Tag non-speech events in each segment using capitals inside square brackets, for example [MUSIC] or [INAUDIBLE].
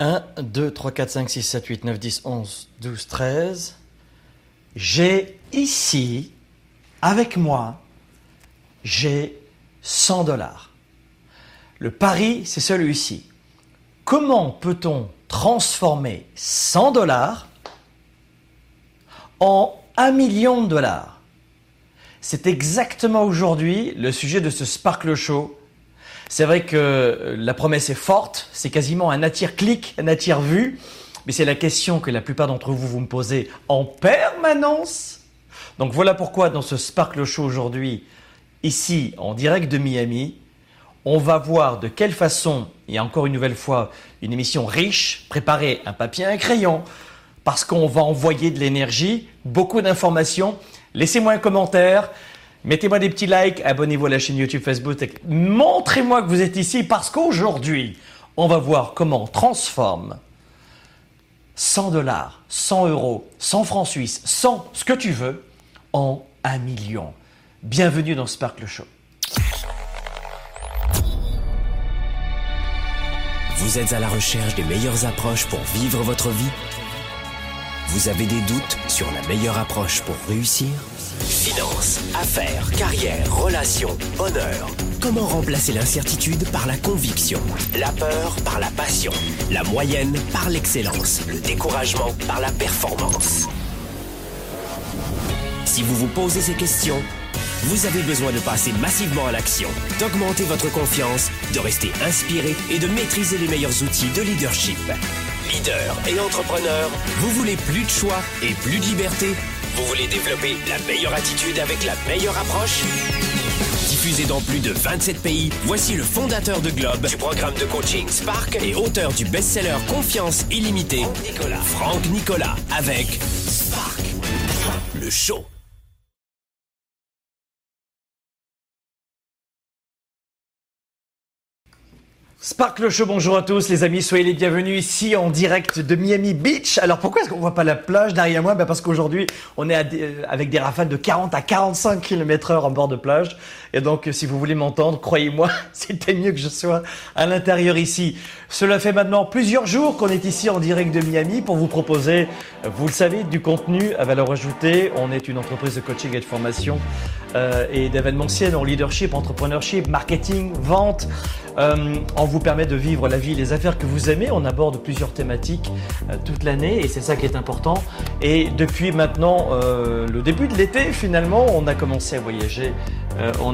1, 2, 3, 4, 5, 6, 7, 8, 9, 10, 11, 12, 13. J'ai ici, avec moi, j'ai 100 dollars. Le pari, c'est celui-ci. Comment peut-on transformer 100 dollars en 1 million de dollars? C'est exactement aujourd'hui le sujet de ce Sparkle Show c'est vrai que euh, la promesse est forte, c'est quasiment un attire-clic, un attire-vue, mais c'est la question que la plupart d'entre vous vous me posez en permanence. Donc voilà pourquoi dans ce Sparkle Show aujourd'hui, ici en direct de Miami, on va voir de quelle façon, et encore une nouvelle fois, une émission riche, préparer un papier, un crayon, parce qu'on va envoyer de l'énergie, beaucoup d'informations. Laissez-moi un commentaire, Mettez-moi des petits likes, abonnez-vous à la chaîne YouTube, Facebook. Montrez-moi que vous êtes ici parce qu'aujourd'hui, on va voir comment on transforme 100 dollars, 100 euros, 100 francs suisses, 100, ce que tu veux, en 1 million. Bienvenue dans Sparkle Show. Vous êtes à la recherche des meilleures approches pour vivre votre vie? Vous avez des doutes sur la meilleure approche pour réussir? Finances, affaires, carrière, relations, honneur. Comment remplacer l'incertitude par la conviction La peur par la passion La moyenne par l'excellence Le découragement par la performance? Si vous vous posez ces questions, vous avez besoin de passer massivement à l'action, d'augmenter votre confiance, de rester inspiré et de maîtriser les meilleurs outils de leadership. Leader et entrepreneur, vous voulez plus de choix et plus de liberté? Vous voulez développer la meilleure attitude avec la meilleure approche? Diffusé dans plus de 27 pays, voici le fondateur de Globe, du programme de coaching Spark et auteur du best-seller Confiance illimitée, Nicolas. Franck Nicolas, avec Spark, le show. Sparkle Show, bonjour à tous les amis, soyez les bienvenus ici en direct de Miami Beach. Alors pourquoi est-ce qu'on voit pas la plage derrière moi? Ben Parce qu'aujourd'hui on est euh, avec des rafales de 40 à 45 km heure en bord de plage. Et donc si vous voulez m'entendre, croyez-moi, [LAUGHS] c'était mieux que je sois à l'intérieur ici. Cela fait maintenant plusieurs jours qu'on est ici en direct de Miami pour vous proposer, vous le savez, du contenu à valeur ajoutée. On est une entreprise de coaching et de formation euh, et d'événementiel en leadership, entrepreneurship, marketing, vente. Euh, on vous permet de vivre la vie, les affaires que vous aimez. On aborde plusieurs thématiques euh, toute l'année et c'est ça qui est important. Et depuis maintenant euh, le début de l'été, finalement, on a commencé à voyager.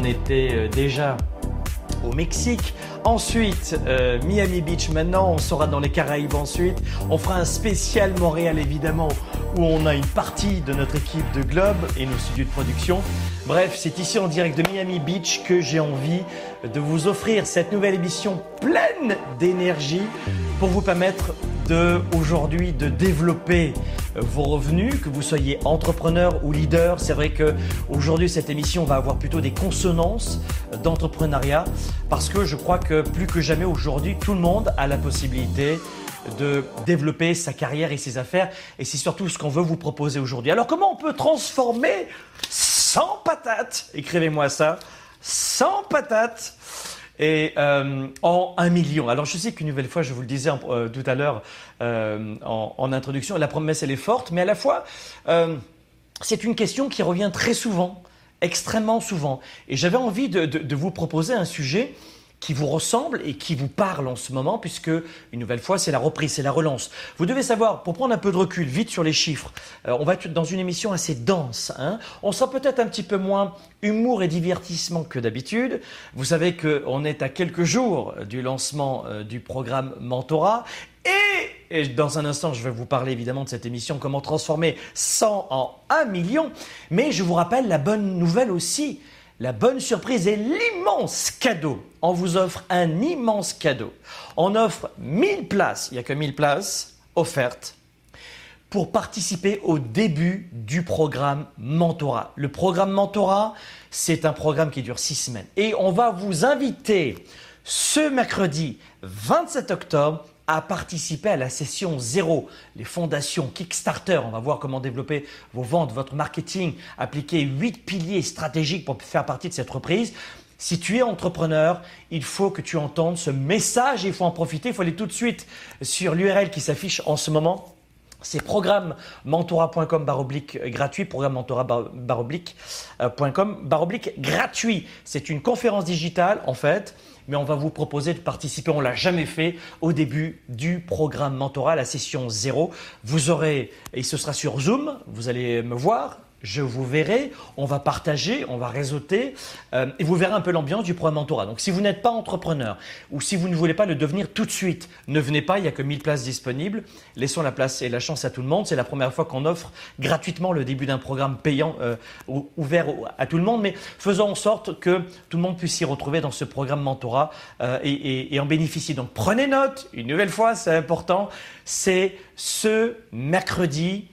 Était déjà au Mexique. Ensuite, Miami Beach maintenant, on sera dans les Caraïbes ensuite. On fera un spécial Montréal évidemment où on a une partie de notre équipe de Globe et nos studios de production. Bref, c'est ici en direct de Miami Beach que j'ai envie de vous offrir cette nouvelle émission pleine d'énergie pour vous permettre aujourd'hui de développer vos revenus, que vous soyez entrepreneur ou leader. C'est vrai que aujourd'hui cette émission va avoir plutôt des consonances d'entrepreneuriat parce que je crois que plus que jamais aujourd'hui tout le monde a la possibilité de développer sa carrière et ses affaires. Et c'est surtout ce qu'on veut vous proposer aujourd'hui. Alors comment on peut transformer 100 patates, écrivez-moi ça, 100 patates et euh, en 1 million. Alors je sais qu'une nouvelle fois, je vous le disais euh, tout à l'heure euh, en, introduction, la promesse elle est forte, mais à la fois c'est une question qui revient très souvent, extrêmement souvent. Et j'avais envie de, vous proposer un sujet qui vous ressemble et qui vous parle en ce moment, puisque, une nouvelle fois, c'est la reprise, c'est la relance. Vous devez savoir, pour prendre un peu de recul, vite sur les chiffres, euh, on va être dans une émission assez dense. Hein on sera peut-être un petit peu moins humour et divertissement que d'habitude. Vous savez qu'on est à quelques jours du lancement euh, du programme Mentorat. Et, et, dans un instant, je vais vous parler évidemment de cette émission, comment transformer 100 en 1 million. Mais je vous rappelle la bonne nouvelle aussi, la bonne surprise et l'immense cadeau. On vous offre un immense cadeau. On offre 1000 places, il n'y a que 1000 places offertes pour participer au début du programme Mentorat. Le programme Mentorat, c'est un programme qui dure 6 semaines. Et on va vous inviter ce mercredi 27 octobre à participer à la session zéro, les fondations Kickstarter. On va voir comment développer vos ventes, votre marketing, appliquer huit piliers stratégiques pour faire partie de cette reprise. Si tu es entrepreneur, il faut que tu entendes ce message, il faut en profiter, il faut aller tout de suite sur l'URL qui s'affiche en ce moment c'est programme mentora.com baroblique gratuit, programme mentora baroblique.com baroblique gratuit. C'est une conférence digitale en fait, mais on va vous proposer de participer, on l'a jamais fait au début du programme mentora, la session 0. Vous aurez, et ce sera sur Zoom, vous allez me voir, je vous verrai, on va partager, on va réseauter, euh, et vous verrez un peu l'ambiance du programme Mentorat. Donc si vous n'êtes pas entrepreneur ou si vous ne voulez pas le devenir tout de suite, ne venez pas, il n'y a que 1000 places disponibles. Laissons la place et la chance à tout le monde. C'est la première fois qu'on offre gratuitement le début d'un programme payant euh, ouvert à tout le monde, mais faisons en sorte que tout le monde puisse s'y retrouver dans ce programme Mentorat euh, et, et en bénéficier. Donc prenez note, une nouvelle fois, c'est important, c'est ce mercredi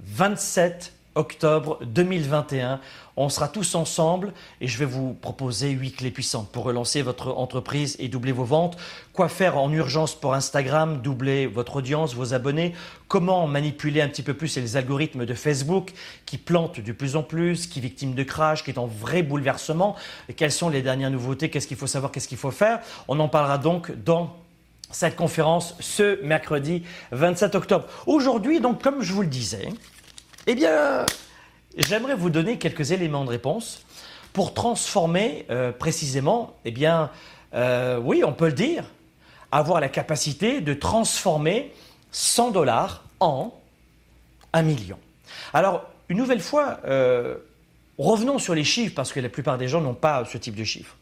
27 octobre 2021. On sera tous ensemble et je vais vous proposer huit clés puissantes pour relancer votre entreprise et doubler vos ventes. Quoi faire en urgence pour Instagram, doubler votre audience, vos abonnés? Comment manipuler un petit peu plus les algorithmes de Facebook qui plantent de plus en plus, qui victime de crash, qui est en vrai bouleversement? Et quelles sont les dernières nouveautés? Qu'est-ce qu'il faut savoir? Qu'est-ce qu'il faut faire? On en parlera donc dans cette conférence ce mercredi 27 octobre. Aujourd'hui, donc, comme je vous le disais, eh bien, j'aimerais vous donner quelques éléments de réponse pour transformer euh, précisément, eh bien, euh, oui, on peut le dire, avoir la capacité de transformer 100 dollars en 1 million. Alors, une nouvelle fois, euh, revenons sur les chiffres parce que la plupart des gens n'ont pas ce type de chiffres.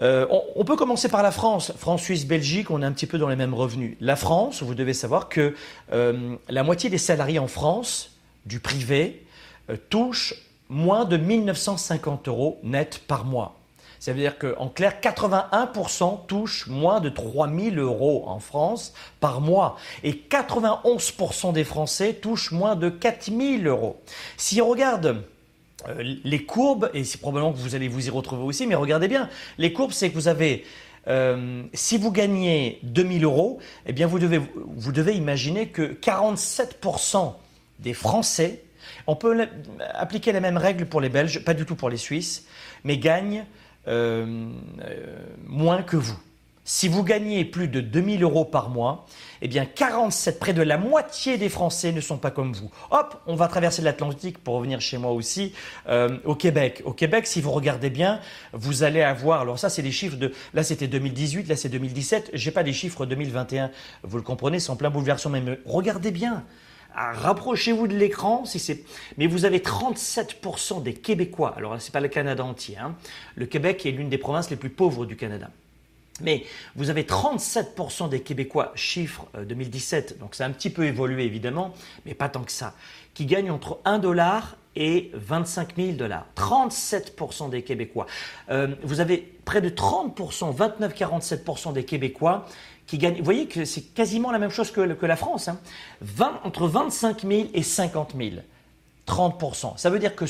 on, peut commencer par la France. France, Suisse, Belgique, on est un petit peu dans les mêmes revenus. La France, vous devez savoir que la moitié des salariés en France du privé euh, touche moins de 1950 euros net par mois. Ça veut dire qu'en clair, 81% touchent moins de 3000 euros en France par mois et 91% des Français touchent moins de 4000 euros. Si on regarde euh, les courbes, et c'est probablement que vous allez vous y retrouver aussi, mais regardez bien, les courbes, c'est que vous avez euh, si vous gagnez 2000 euros, eh bien vous devez, vous devez imaginer que 47% des Français. On peut appliquer la même règle pour les Belges, pas du tout pour les Suisses, mais gagnent euh, euh, moins que vous. Si vous gagnez plus de 2000 euros par mois, eh bien 47, près de la moitié des Français ne sont pas comme vous. Hop, on va traverser l'Atlantique pour revenir chez moi aussi, euh, au Québec. Au Québec, si vous regardez bien, vous allez avoir, alors ça c'est des chiffres de, là c'était 2018, là c'est 2017, j'ai pas des chiffres 2021, vous le comprenez, c'est en plein bouleversement, mais regardez bien, rapprochez-vous de l'écran. Si c'est... Mais vous avez 37% des Québécois. Alors, ce n'est pas le Canada entier. Hein. Le Québec est l'une des provinces les plus pauvres du Canada. Mais vous avez 37% des Québécois, chiffre 2017, euh, donc ça a un petit peu évolué évidemment, mais pas tant que ça, qui gagnent entre 1 dollar et 25 000 dollars. 37% des Québécois. Euh, vous avez près de 30%, 29-47% des Québécois vous voyez que c'est quasiment la même chose que, la France. Hein. entre 25 000 et 50 000. 30% Ça veut dire que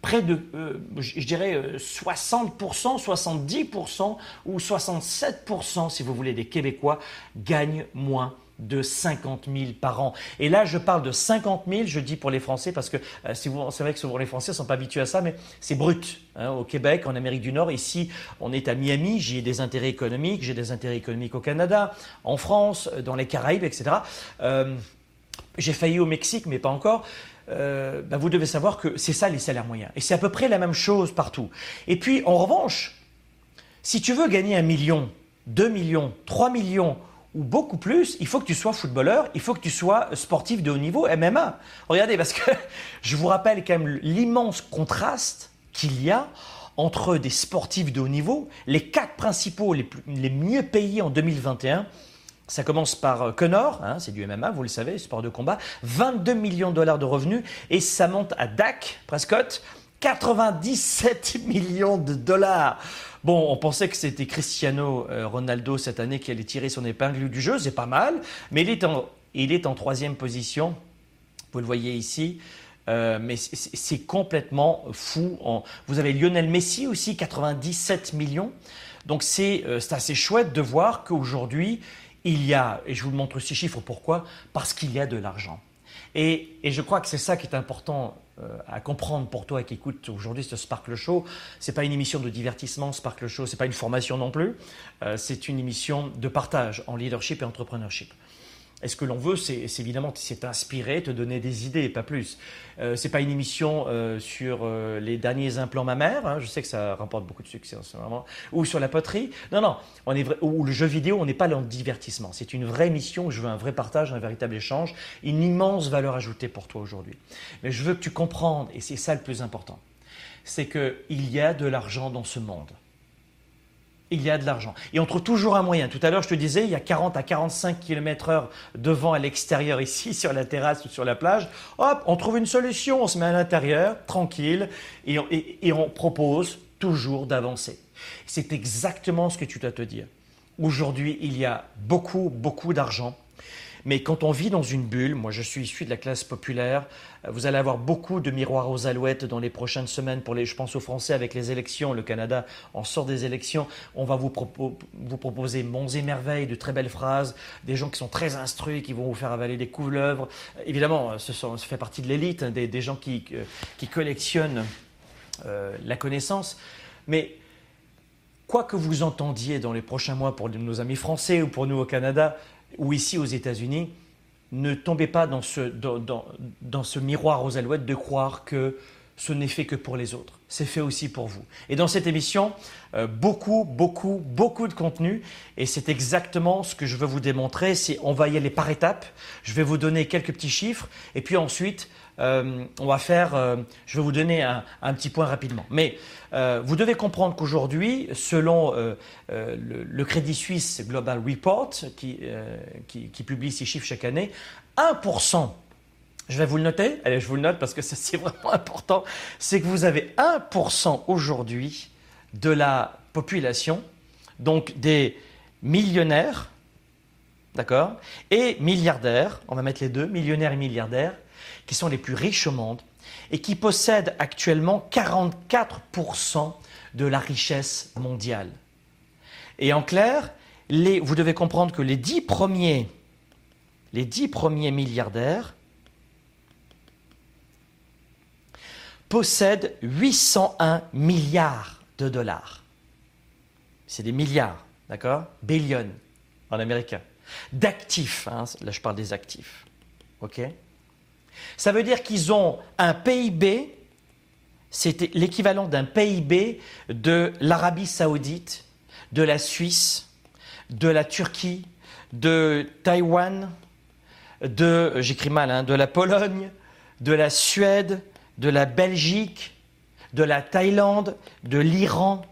près de, euh, je dirais, 60% 70% ou 67% si vous voulez, des Québécois gagnent moins de 50 000 par an. Et là, je parle de 50 000, je dis pour les Français, parce que euh, c'est vrai que souvent les Français ne sont pas habitués à ça, mais c'est brut. Hein, au Québec, en Amérique du Nord, ici, on est à Miami, j'ai des intérêts économiques, j'ai des intérêts économiques au Canada, en France, dans les Caraïbes, etc. Euh, j'ai failli au Mexique, mais pas encore. Euh, ben, vous devez savoir que c'est ça les salaires moyens. Et c'est à peu près la même chose partout. Et puis, en revanche, si tu veux gagner un million, deux millions, trois millions, ou beaucoup plus, il faut que tu sois footballeur, il faut que tu sois sportif de haut niveau, MMA. Regardez, parce que [LAUGHS] je vous rappelle quand même l'immense contraste qu'il y a entre des sportifs de haut niveau, les quatre principaux les, les mieux payés en 2021. Ça commence par euh, Connor, hein, c'est du MMA, vous le savez, sport de combat, 22 millions de dollars de revenus, et ça monte à Dak Prescott, 97 millions de dollars. Bon, on pensait que c'était Cristiano euh, Ronaldo cette année qui allait tirer son épingle du jeu, c'est pas mal, mais il est en, il est en troisième position. Vous le voyez ici. Euh, mais c'est complètement fou. Vous avez Lionel Messi aussi, 97 millions. Donc euh, c'est assez chouette de voir qu'aujourd'hui, il y a, et je vous montre ces chiffres, pourquoi? Parce qu'il y a de l'argent. Et, je crois que c'est ça qui est important euh, à comprendre pour toi qui écoute aujourd'hui ce Sparkle Show. C'est pas une émission de divertissement, Sparkle Show, c'est pas une formation non plus. Euh, c'est une émission de partage en leadership et entrepreneurship. Et ce que l'on veut, c'est évidemment c'est te donner des idées, pas plus. Euh, c'est pas une émission euh, sur euh, les derniers implants mammaires. Hein, je sais que ça remporte beaucoup de succès en ce moment. Ou sur la poterie. Non, non. On est ou le jeu vidéo. On n'est pas dans le divertissement. C'est une vraie émission. Je veux un vrai partage, un véritable échange, une immense valeur ajoutée pour toi aujourd'hui. Mais je veux que tu comprennes, et c'est ça le plus important, c'est qu'il y a de l'argent dans ce monde il y a de l'argent. Et on trouve toujours un moyen. Tout à l'heure, je te disais, il y a 40 à 45 km heure de vent à l'extérieur [LAUGHS] ici, sur la terrasse ou sur la plage. Hop, on trouve une solution, on se met à l'intérieur, tranquille, et on, et on propose toujours d'avancer. C'est exactement ce que tu dois te dire. Aujourd'hui, il y a beaucoup, beaucoup d'argent mais quand on vit dans une bulle, moi je suis issu de la classe populaire, euh, vous allez avoir beaucoup de miroirs aux alouettes dans les prochaines semaines pour les, je pense aux Français avec les élections. Le Canada en sort des élections. On va vous, proposer monts et merveilles, de très belles phrases, des gens qui sont très instruits, qui vont vous faire avaler des couleuvres. Évidemment, ce, sont, fait partie de l'élite, hein, des, gens qui, euh, collectionnent euh, la connaissance. Mais quoi que vous entendiez dans les prochains mois pour nos amis français ou pour nous au Canada, ou ici aux États-Unis, ne tombez pas dans ce, miroir aux alouettes de croire que ce n'est fait que pour les autres. C'est fait aussi pour vous. Et dans cette émission, euh, beaucoup, beaucoup, beaucoup de contenu. Et c'est exactement ce que je veux vous démontrer. C'est on va y aller par étapes. Je vais vous donner quelques petits chiffres. Et puis ensuite, euh, on va faire, euh, je vais vous donner un, petit point rapidement. Mais vous devez comprendre qu'aujourd'hui, selon le, Crédit Suisse Global Report, qui, qui, publie ces chiffres chaque année, 1%, je vais vous le noter, allez, je vous le note parce que [LAUGHS] c'est vraiment important, c'est que vous avez 1% aujourd'hui de la population, donc des millionnaires, d'accord, et milliardaires, on va mettre les deux, millionnaires et milliardaires, qui sont les plus riches au monde et qui possèdent actuellement 44% de la richesse mondiale. Et en clair, vous devez comprendre que les 10 premiers, les 10 premiers milliardaires possèdent 801 milliards de dollars. C'est des milliards, d'accord? Billion en américain. D'actifs, hein, là je parle des actifs. OK? Ça veut dire qu'ils ont un PIB, c'est l'équivalent d'un PIB de l'Arabie saoudite, de la Suisse, de la Turquie, de Taïwan, de, j'écris mal, hein, de la Pologne, de la Suède, de la Belgique, de la Thaïlande, de l'Iran,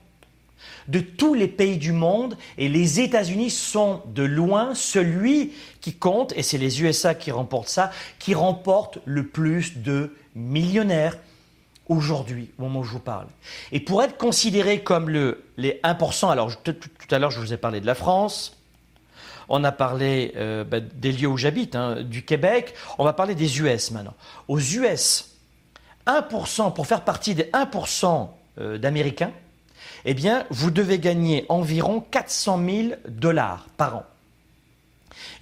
de tous les pays du monde et les États-Unis sont de loin celui qui compte, et c'est les USA qui remportent ça, qui remporte le plus de millionnaires aujourd'hui, au moment où je vous parle. Et pour être considéré comme le, les 1%, alors tout, à l'heure je vous ai parlé de la France, on a parlé euh, bah, des lieux où j'habite, hein, du Québec, on va parler des US maintenant. Aux US, 1%, pour faire partie des 1% euh, d'Américains, eh bien, vous devez gagner environ 400 000 dollars par an.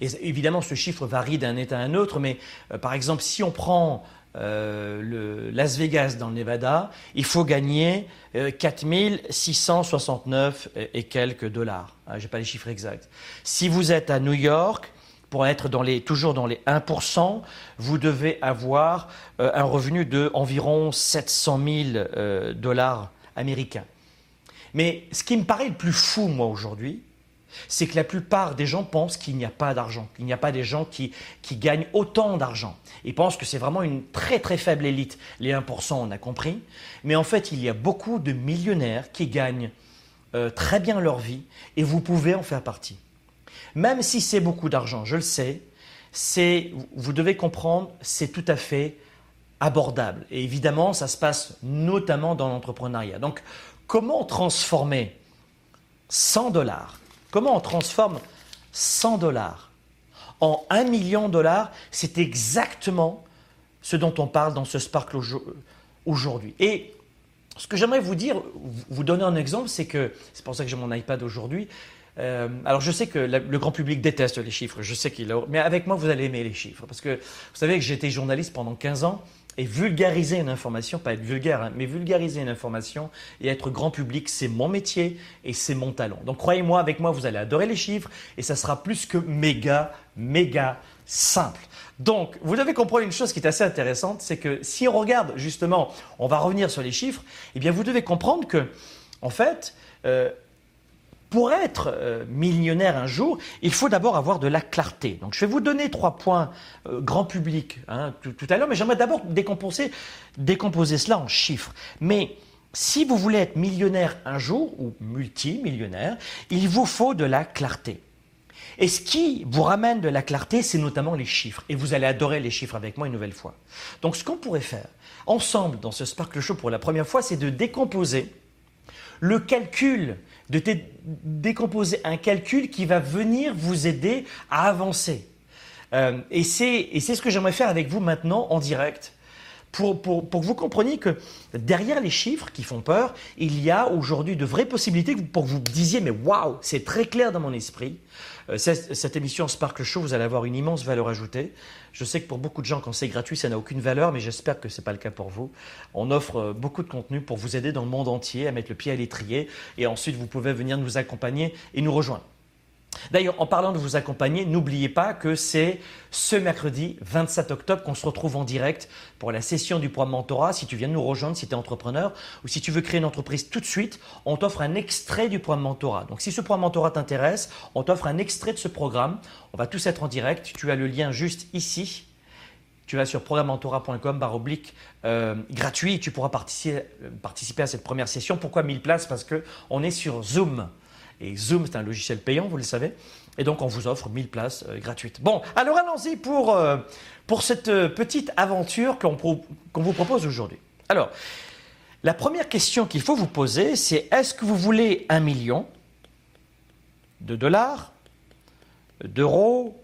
Et évidemment, ce chiffre varie d'un État à un autre, mais euh, par exemple, si on prend euh, Las Vegas dans le Nevada, il faut gagner 4 euh, 669 et quelques dollars. Ah, Je n'ai pas les chiffres exacts. Si vous êtes à New York, pour être toujours dans les 1%, vous devez avoir un revenu de environ 700 000 dollars américains. Mais ce qui me paraît le plus fou, moi, aujourd'hui, c'est que la plupart des gens pensent qu'il n'y a pas d'argent, qu'il n'y a pas des gens qui, gagnent autant d'argent. Ils pensent que c'est vraiment une très très faible élite. Les 1%, on a compris. Mais en fait, il y a beaucoup de millionnaires qui gagnent euh, très bien leur vie et vous pouvez en faire partie. Même si c'est beaucoup d'argent, je le sais, c'est, vous devez comprendre, c'est tout à fait abordable. Et évidemment, ça se passe notamment dans l'entrepreneuriat. Donc, comment transformer 100 dollars Comment on transforme 100 dollars en 1 million de dollars C'est exactement ce dont on parle dans ce Sparkle aujourd'hui. Et ce que j'aimerais vous dire, vous donner un exemple, c'est que, c'est pour ça que j'ai mon iPad aujourd'hui, euh, alors je sais que le grand public déteste les chiffres, je sais qu'il a... Mais avec moi, vous allez aimer les chiffres. Parce que vous savez que j'ai été journaliste pendant 15 ans et vulgariser une information, pas être vulgaire, hein, mais vulgariser une information et être grand public, c'est mon métier et c'est mon talent. Donc croyez-moi, avec moi, vous allez adorer les chiffres et ça sera plus que méga, méga simple. Donc, vous devez comprendre une chose qui est assez intéressante, c'est que si on regarde justement, on va revenir sur les chiffres, eh bien vous devez comprendre que, en fait, euh, pour être euh, millionnaire un jour, il faut d'abord avoir de la clarté. Donc je vais vous donner trois points euh, grand public hein, tout, à l'heure, mais j'aimerais d'abord décomposer, décomposer cela en chiffres. Mais si vous voulez être millionnaire un jour, ou multimillionnaire, il vous faut de la clarté. Et ce qui vous ramène de la clarté, c'est notamment les chiffres. Et vous allez adorer les chiffres avec moi une nouvelle fois. Donc ce qu'on pourrait faire ensemble dans ce Sparkle Show pour la première fois, c'est de décomposer le calcul de décomposer un calcul qui va venir vous aider à avancer. Euh, et c'est ce que j'aimerais faire avec vous maintenant en direct. Pour, pour, pour, que vous compreniez que derrière les chiffres qui font peur, il y a aujourd'hui de vraies possibilités pour que vous disiez mais waouh, c'est très clair dans mon esprit. Euh, cette, émission Sparkle Show, vous allez avoir une immense valeur ajoutée. Je sais que pour beaucoup de gens, quand c'est gratuit, ça n'a aucune valeur, mais j'espère que ce n'est pas le cas pour vous. On offre euh, beaucoup de contenu pour vous aider dans le monde entier à mettre le pied à l'étrier et ensuite vous pouvez venir nous accompagner et nous rejoindre. D'ailleurs, en parlant de vous accompagner, n'oubliez pas que c'est ce mercredi 27 octobre qu'on se retrouve en direct pour la session du programme Mentorat. Si tu viens nous rejoindre, si tu es entrepreneur ou si tu veux créer une entreprise tout de suite, on t'offre un extrait du programme Mentorat. Donc si ce programme Mentorat t'intéresse, on t'offre un extrait de ce programme. On va tous être en direct. Tu as le lien juste ici. Tu vas sur oblique euh, gratuit tu pourras participer, euh, participer à cette première session. Pourquoi 1000 places? Parce qu'on est sur Zoom. Et Zoom, c'est un logiciel payant, vous le savez. Et donc, on vous offre 1000 places euh, gratuites. Bon, alors allons-y pour, euh, cette euh, petite aventure qu'on vous propose aujourd'hui. Alors, la première question qu'il faut vous poser, c'est est-ce que vous voulez un million de dollars, d'euros,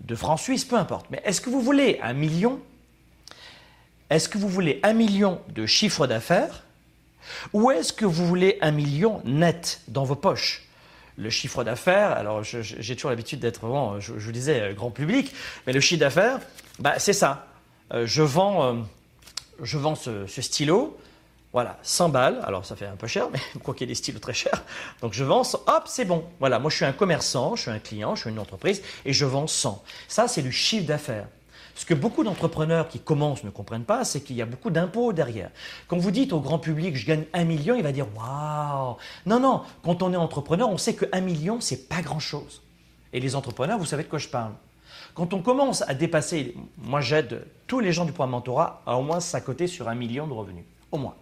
de francs suisses, peu importe. Mais est-ce que vous voulez un million? Est-ce que vous voulez un million de chiffre d'affaires? Ou est-ce que vous voulez un million net dans vos poches? Le chiffre d'affaires, alors j'ai toujours l'habitude d'être vraiment, je, vous disais, euh, grand public, mais le chiffre d'affaires, bah, c'est ça. Euh, je vends, euh, je vends ce, stylo, voilà, 100 balles, alors ça fait un peu cher, mais [LAUGHS] quoi qu'il y ait des stylos très chers, donc je vends, hop, c'est bon. Voilà, moi je suis un commerçant, je suis un client, je suis une entreprise, et je vends 100. Ça, c'est du chiffre d'affaires. Ce que beaucoup d'entrepreneurs qui commencent ne comprennent pas, c'est qu'il y a beaucoup d'impôts derrière. Quand vous dites au grand public, je gagne un million, il va dire waouh. Non, non, quand on est entrepreneur, on sait que un million, c'est pas grand-chose. Et les entrepreneurs, vous savez de quoi je parle. Quand on commence à dépasser, moi j'aide tous les gens du programme Mentorat à au moins s'accoter sur un million de revenus. Au moins.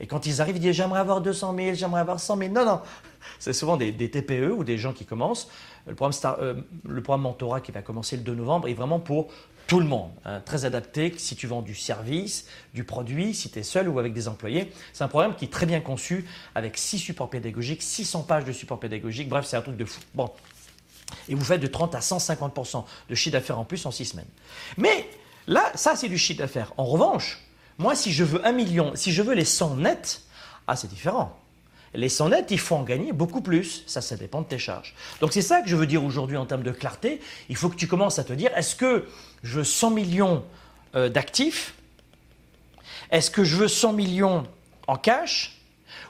Et quand ils arrivent, ils disent j'aimerais avoir 200 000, j'aimerais avoir 100 000. Non, non. [LAUGHS] C'est souvent des, TPE ou des gens qui commencent. Le programme, euh, le programme Mentorat qui va commencer le 2 novembre est vraiment pour tout le monde. Hein, très adapté si tu vends du service, du produit, si tu es seul ou avec des employés. C'est un programme qui est très bien conçu avec 6 supports pédagogiques, 600 pages de supports pédagogiques. Bref, c'est un truc de fou. Bon. Et vous faites de 30 à 150% de chiffre d'affaires en plus en 6 semaines. Mais là, ça, c'est du chiffre d'affaires. En revanche, moi, si je veux 1 million, si je veux les 100 nets, ah, c'est différent. Les 100 nets, il faut en gagner beaucoup plus. Ça, ça dépend de tes charges. Donc c'est ça que je veux dire aujourd'hui en termes de clarté. Il faut que tu commences à te dire, est-ce que je veux 100 millions euh, d'actifs? Est-ce que je veux 100 millions en cash?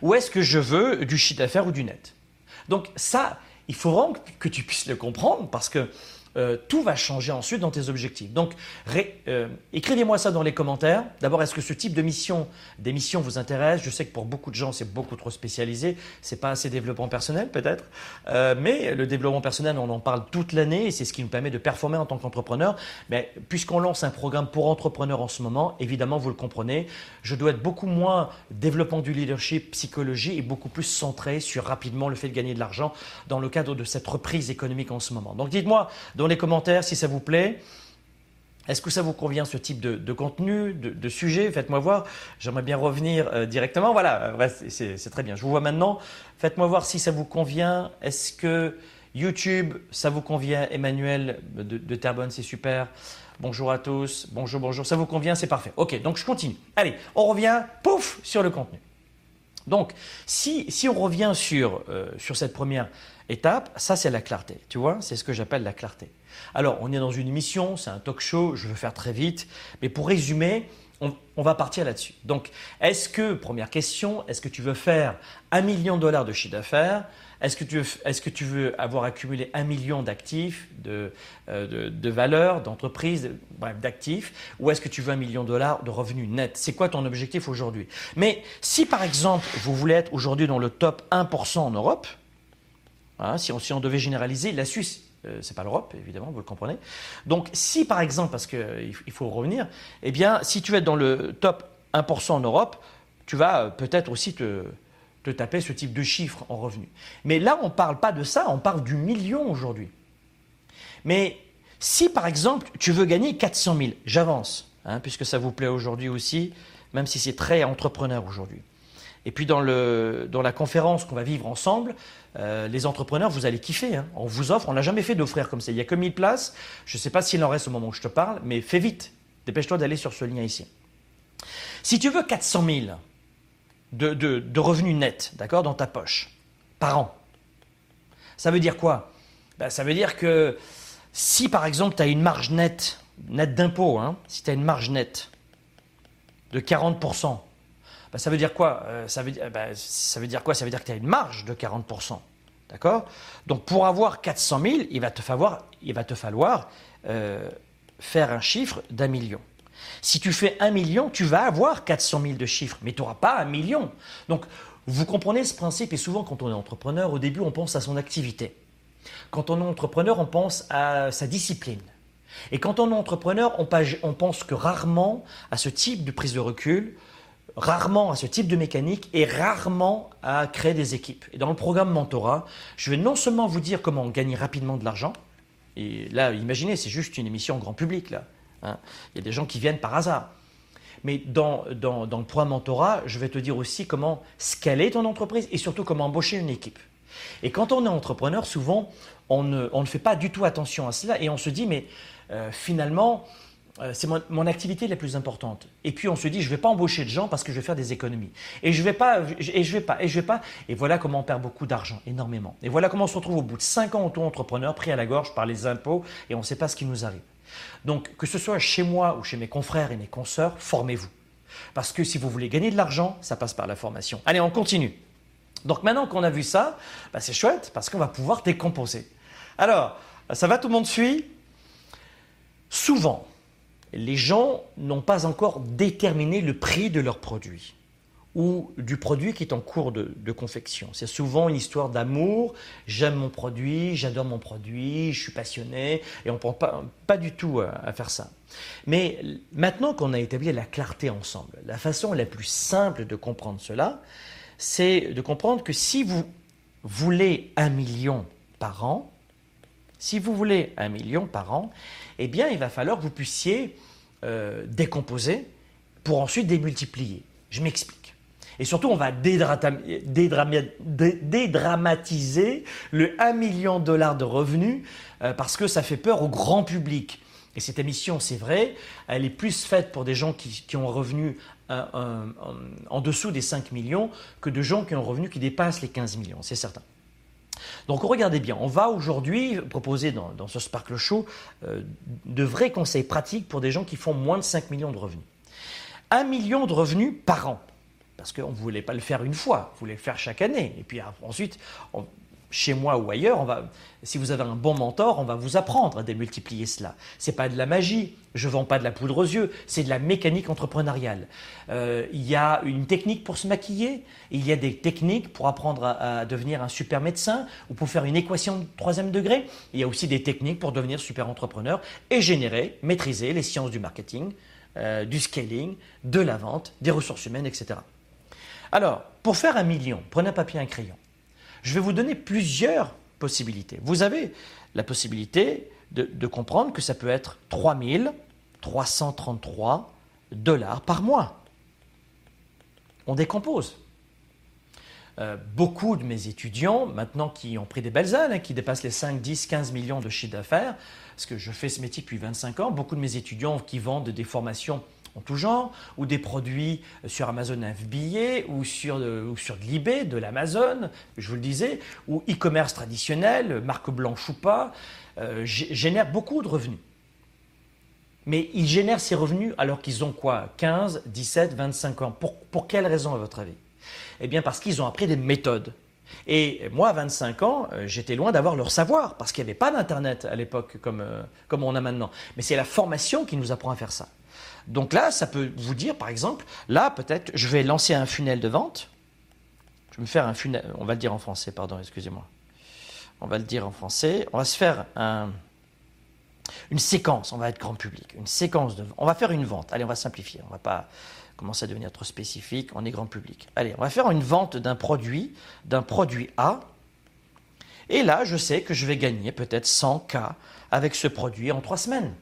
Ou est-ce que je veux du chiffre d'affaires ou du net? Donc ça, il faut vraiment que tu puisses le comprendre parce que euh, tout va changer ensuite dans tes objectifs. Donc, euh, écrivez-moi ça dans les commentaires. D'abord, est-ce que ce type de mission, d'émission vous intéresse Je sais que pour beaucoup de gens, c'est beaucoup trop spécialisé. C'est pas assez développement personnel, peut-être. Euh, mais le développement personnel, on en parle toute l'année et c'est ce qui nous permet de performer en tant qu'entrepreneur. Mais puisqu'on lance un programme pour entrepreneurs en ce moment, évidemment, vous le comprenez, je dois être beaucoup moins développement du leadership, psychologie et beaucoup plus centré sur rapidement le fait de gagner de l'argent dans le cadre de cette reprise économique en ce moment. Donc, dites-moi dans les commentaires si ça vous plaît. Est-ce que ça vous convient ce type de, contenu, de, sujet? Faites-moi voir. J'aimerais bien revenir euh, directement. Voilà, euh, c'est très bien. Je vous vois maintenant. Faites-moi voir si ça vous convient. Est-ce que YouTube, ça vous convient? Emmanuel de, de Terrebonne, c'est super. Bonjour à tous. Bonjour, bonjour. Ça vous convient? C'est parfait. Ok, donc je continue. Allez, on revient, pouf, sur le contenu. Donc, si, on revient sur, euh, sur cette première étape, ça c'est la clarté. Tu vois, c'est ce que j'appelle la clarté. Alors, on est dans une émission, c'est un talk show, je veux faire très vite, mais pour résumer, on, on va partir là-dessus. Donc, est-ce que, première question, est-ce que tu veux faire un million de dollars de chiffre d'affaires est-ce que, tu veux, avoir accumulé un million d'actifs, de, euh, de, valeurs, d'entreprises, bref, d'actifs, ou est-ce que tu veux un million de dollars de revenus nets? C'est quoi ton objectif aujourd'hui? Mais si par exemple vous voulez être aujourd'hui dans le top 1% en Europe, hein, si, on, si, on, devait généraliser, la Suisse, euh, c'est pas l'Europe, évidemment, vous le comprenez. Donc si par exemple, parce qu'il il faut revenir, eh bien si tu es dans le top 1% en Europe, tu vas euh, peut-être aussi te de taper ce type de chiffres en revenus. Mais là, on ne parle pas de ça, on parle du million aujourd'hui. Mais si par exemple, tu veux gagner 400 000, j'avance, hein, puisque ça vous plaît aujourd'hui aussi, même si c'est très entrepreneur aujourd'hui. Et puis dans, le, dans la conférence qu'on va vivre ensemble, euh, les entrepreneurs, vous allez kiffer. Hein. On vous offre, on n'a jamais fait d'offrir comme ça. Il n'y a que 1000 places. Je ne sais pas s'il en reste au moment où je te parle, mais fais vite. Dépêche-toi d'aller sur ce lien ici. Si tu veux 400 000, de, revenus nets, d'accord, dans ta poche, par an. Ça veut dire quoi? Ben, Ça veut dire que si par exemple tu as une marge nette, nette d'impôt, hein, si tu as une marge nette de 40%, ben, ça veut dire quoi? Euh, ça, veut, ben, ça veut dire quoi? Ça veut dire que tu as une marge de 40%. D'accord? Donc pour avoir 400 000, il va te falloir, il va te falloir euh, faire un chiffre d'un million. Si tu fais un million, tu vas avoir 400 000 de chiffres, mais tu n'auras pas un million. Donc, vous comprenez ce principe, et souvent quand on est entrepreneur, au début, on pense à son activité. Quand on est entrepreneur, on pense à sa discipline. Et quand on est entrepreneur, on pense que rarement à ce type de prise de recul, rarement à ce type de mécanique et rarement à créer des équipes. Et dans le programme Mentorat, je vais non seulement vous dire comment gagner rapidement de l'argent, et là, imaginez, c'est juste une émission grand public, là. Hein. Il y a des gens qui viennent par hasard. Mais dans, le programme mentorat, je vais te dire aussi comment scaler ton entreprise et surtout comment embaucher une équipe. Et quand on est entrepreneur, souvent, on ne, fait pas du tout attention à cela et on se dit, mais euh, finalement, euh, c'est mon, activité la plus importante. Et puis on se dit, je ne vais pas embaucher de gens parce que je vais faire des économies. Et je ne vais pas, et je vais pas, et je vais pas. Et voilà comment on perd beaucoup d'argent, énormément. Et voilà comment on se retrouve au bout de 5 ans auto-entrepreneur, pris à la gorge par les impôts, et on ne sait pas ce qui nous arrive. Donc, que ce soit chez moi ou chez mes confrères et mes consoeurs, formez-vous. Parce que si vous voulez gagner de l'argent, ça passe par la formation. Allez, on continue. Donc maintenant qu'on a vu ça, bah, c'est chouette parce qu'on va pouvoir décomposer. Alors, ça va, tout le monde suit? Souvent, les gens n'ont pas encore déterminé le prix de leurs produits ou du produit qui est en cours de, confection. C'est souvent une histoire d'amour, j'aime mon produit, j'adore mon produit, je suis passionné, et on ne prend pas, du tout à, faire ça. Mais maintenant qu'on a établi la clarté ensemble, la façon la plus simple de comprendre cela, c'est de comprendre que si vous voulez un million par an, si vous voulez un million par an, eh bien il va falloir que vous puissiez euh, décomposer pour ensuite démultiplier. Je m'explique. Et surtout, on va dédramatiser le 1 million de dollars de revenus euh, parce que ça fait peur au grand public. Et cette émission, c'est vrai, elle est plus faite pour des gens qui, ont un revenu euh, en dessous des 5 millions que de gens qui ont un revenu qui dépasse les 15 millions, c'est certain. Donc regardez bien, on va aujourd'hui proposer dans, ce Sparkle Show euh, de vrais conseils pratiques pour des gens qui font moins de 5 millions de revenus. 1 million de revenus par an parce qu'on ne voulait pas le faire une fois, vous voulez le faire chaque année. Et puis ensuite, chez moi ou ailleurs, on si vous avez un bon mentor, on va vous apprendre à démultiplier cela. Ce n'est pas de la magie, je ne vends pas de la poudre aux yeux, c'est de la mécanique entrepreneuriale. Euh, il y a une technique pour se maquiller, il y a des techniques pour apprendre à, devenir un super médecin ou pour faire une équation de troisième degré. Il y a aussi des techniques pour devenir super entrepreneur et générer, maîtriser les sciences du marketing, euh, du scaling, de la vente, des ressources humaines, etc. Alors, pour faire un million, prenez un papier et un crayon. Je vais vous donner plusieurs possibilités. Vous avez la possibilité de, comprendre que ça peut être 3333 dollars par mois. On décompose. Euh, beaucoup de mes étudiants, maintenant qui ont pris des belles années, hein, qui dépassent les 5, 10, 15 millions de chiffre d'affaires, parce que je fais ce métier depuis 25 ans, beaucoup de mes étudiants qui vendent des formations en tout genre, ou des produits sur Amazon FBA, ou sur, ou sur de l'eBay, de l'Amazon, je vous le disais, ou e-commerce traditionnel, marque blanche ou pas, euh, génèrent beaucoup de revenus. Mais ils génèrent ces revenus alors qu'ils ont quoi 15, 17, 25 ans. Pour, pour quelle raison, à votre avis? Eh bien, parce qu'ils ont appris des méthodes. Et moi, à 25 ans, euh, j'étais loin d'avoir leur savoir, parce qu'il n'y avait pas d'Internet à l'époque comme, euh, comme on a maintenant. Mais c'est la formation qui nous apprend à faire ça. Donc là, ça peut vous dire, par exemple, là, peut-être, je vais lancer un funnel de vente. Je vais me faire un funnel, on va le dire en français, pardon, excusez-moi. On va le dire en français. On va se faire une séquence, on va être grand public, une séquence de On va faire une vente. Allez, on va simplifier. On va pas commencer à devenir trop spécifique. On est grand public. Allez, on va faire une vente d'un produit, d'un produit A. Et là, je sais que je vais gagner peut-être 100 K avec ce produit en trois semaines.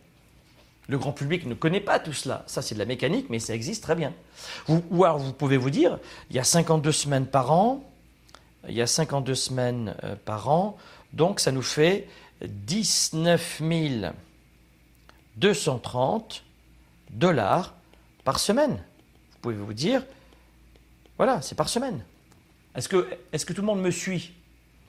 Le grand public ne connaît pas tout cela. Ça, c'est de la mécanique, mais ça existe très bien. ou alors, vous pouvez vous dire, il y a 52 semaines par an, il y a 52 semaines euh, par an, donc ça nous fait 19 230 dollars par semaine. Pouvez vous dire, voilà, c'est par semaine. Est-ce que, est que tout le monde me suit?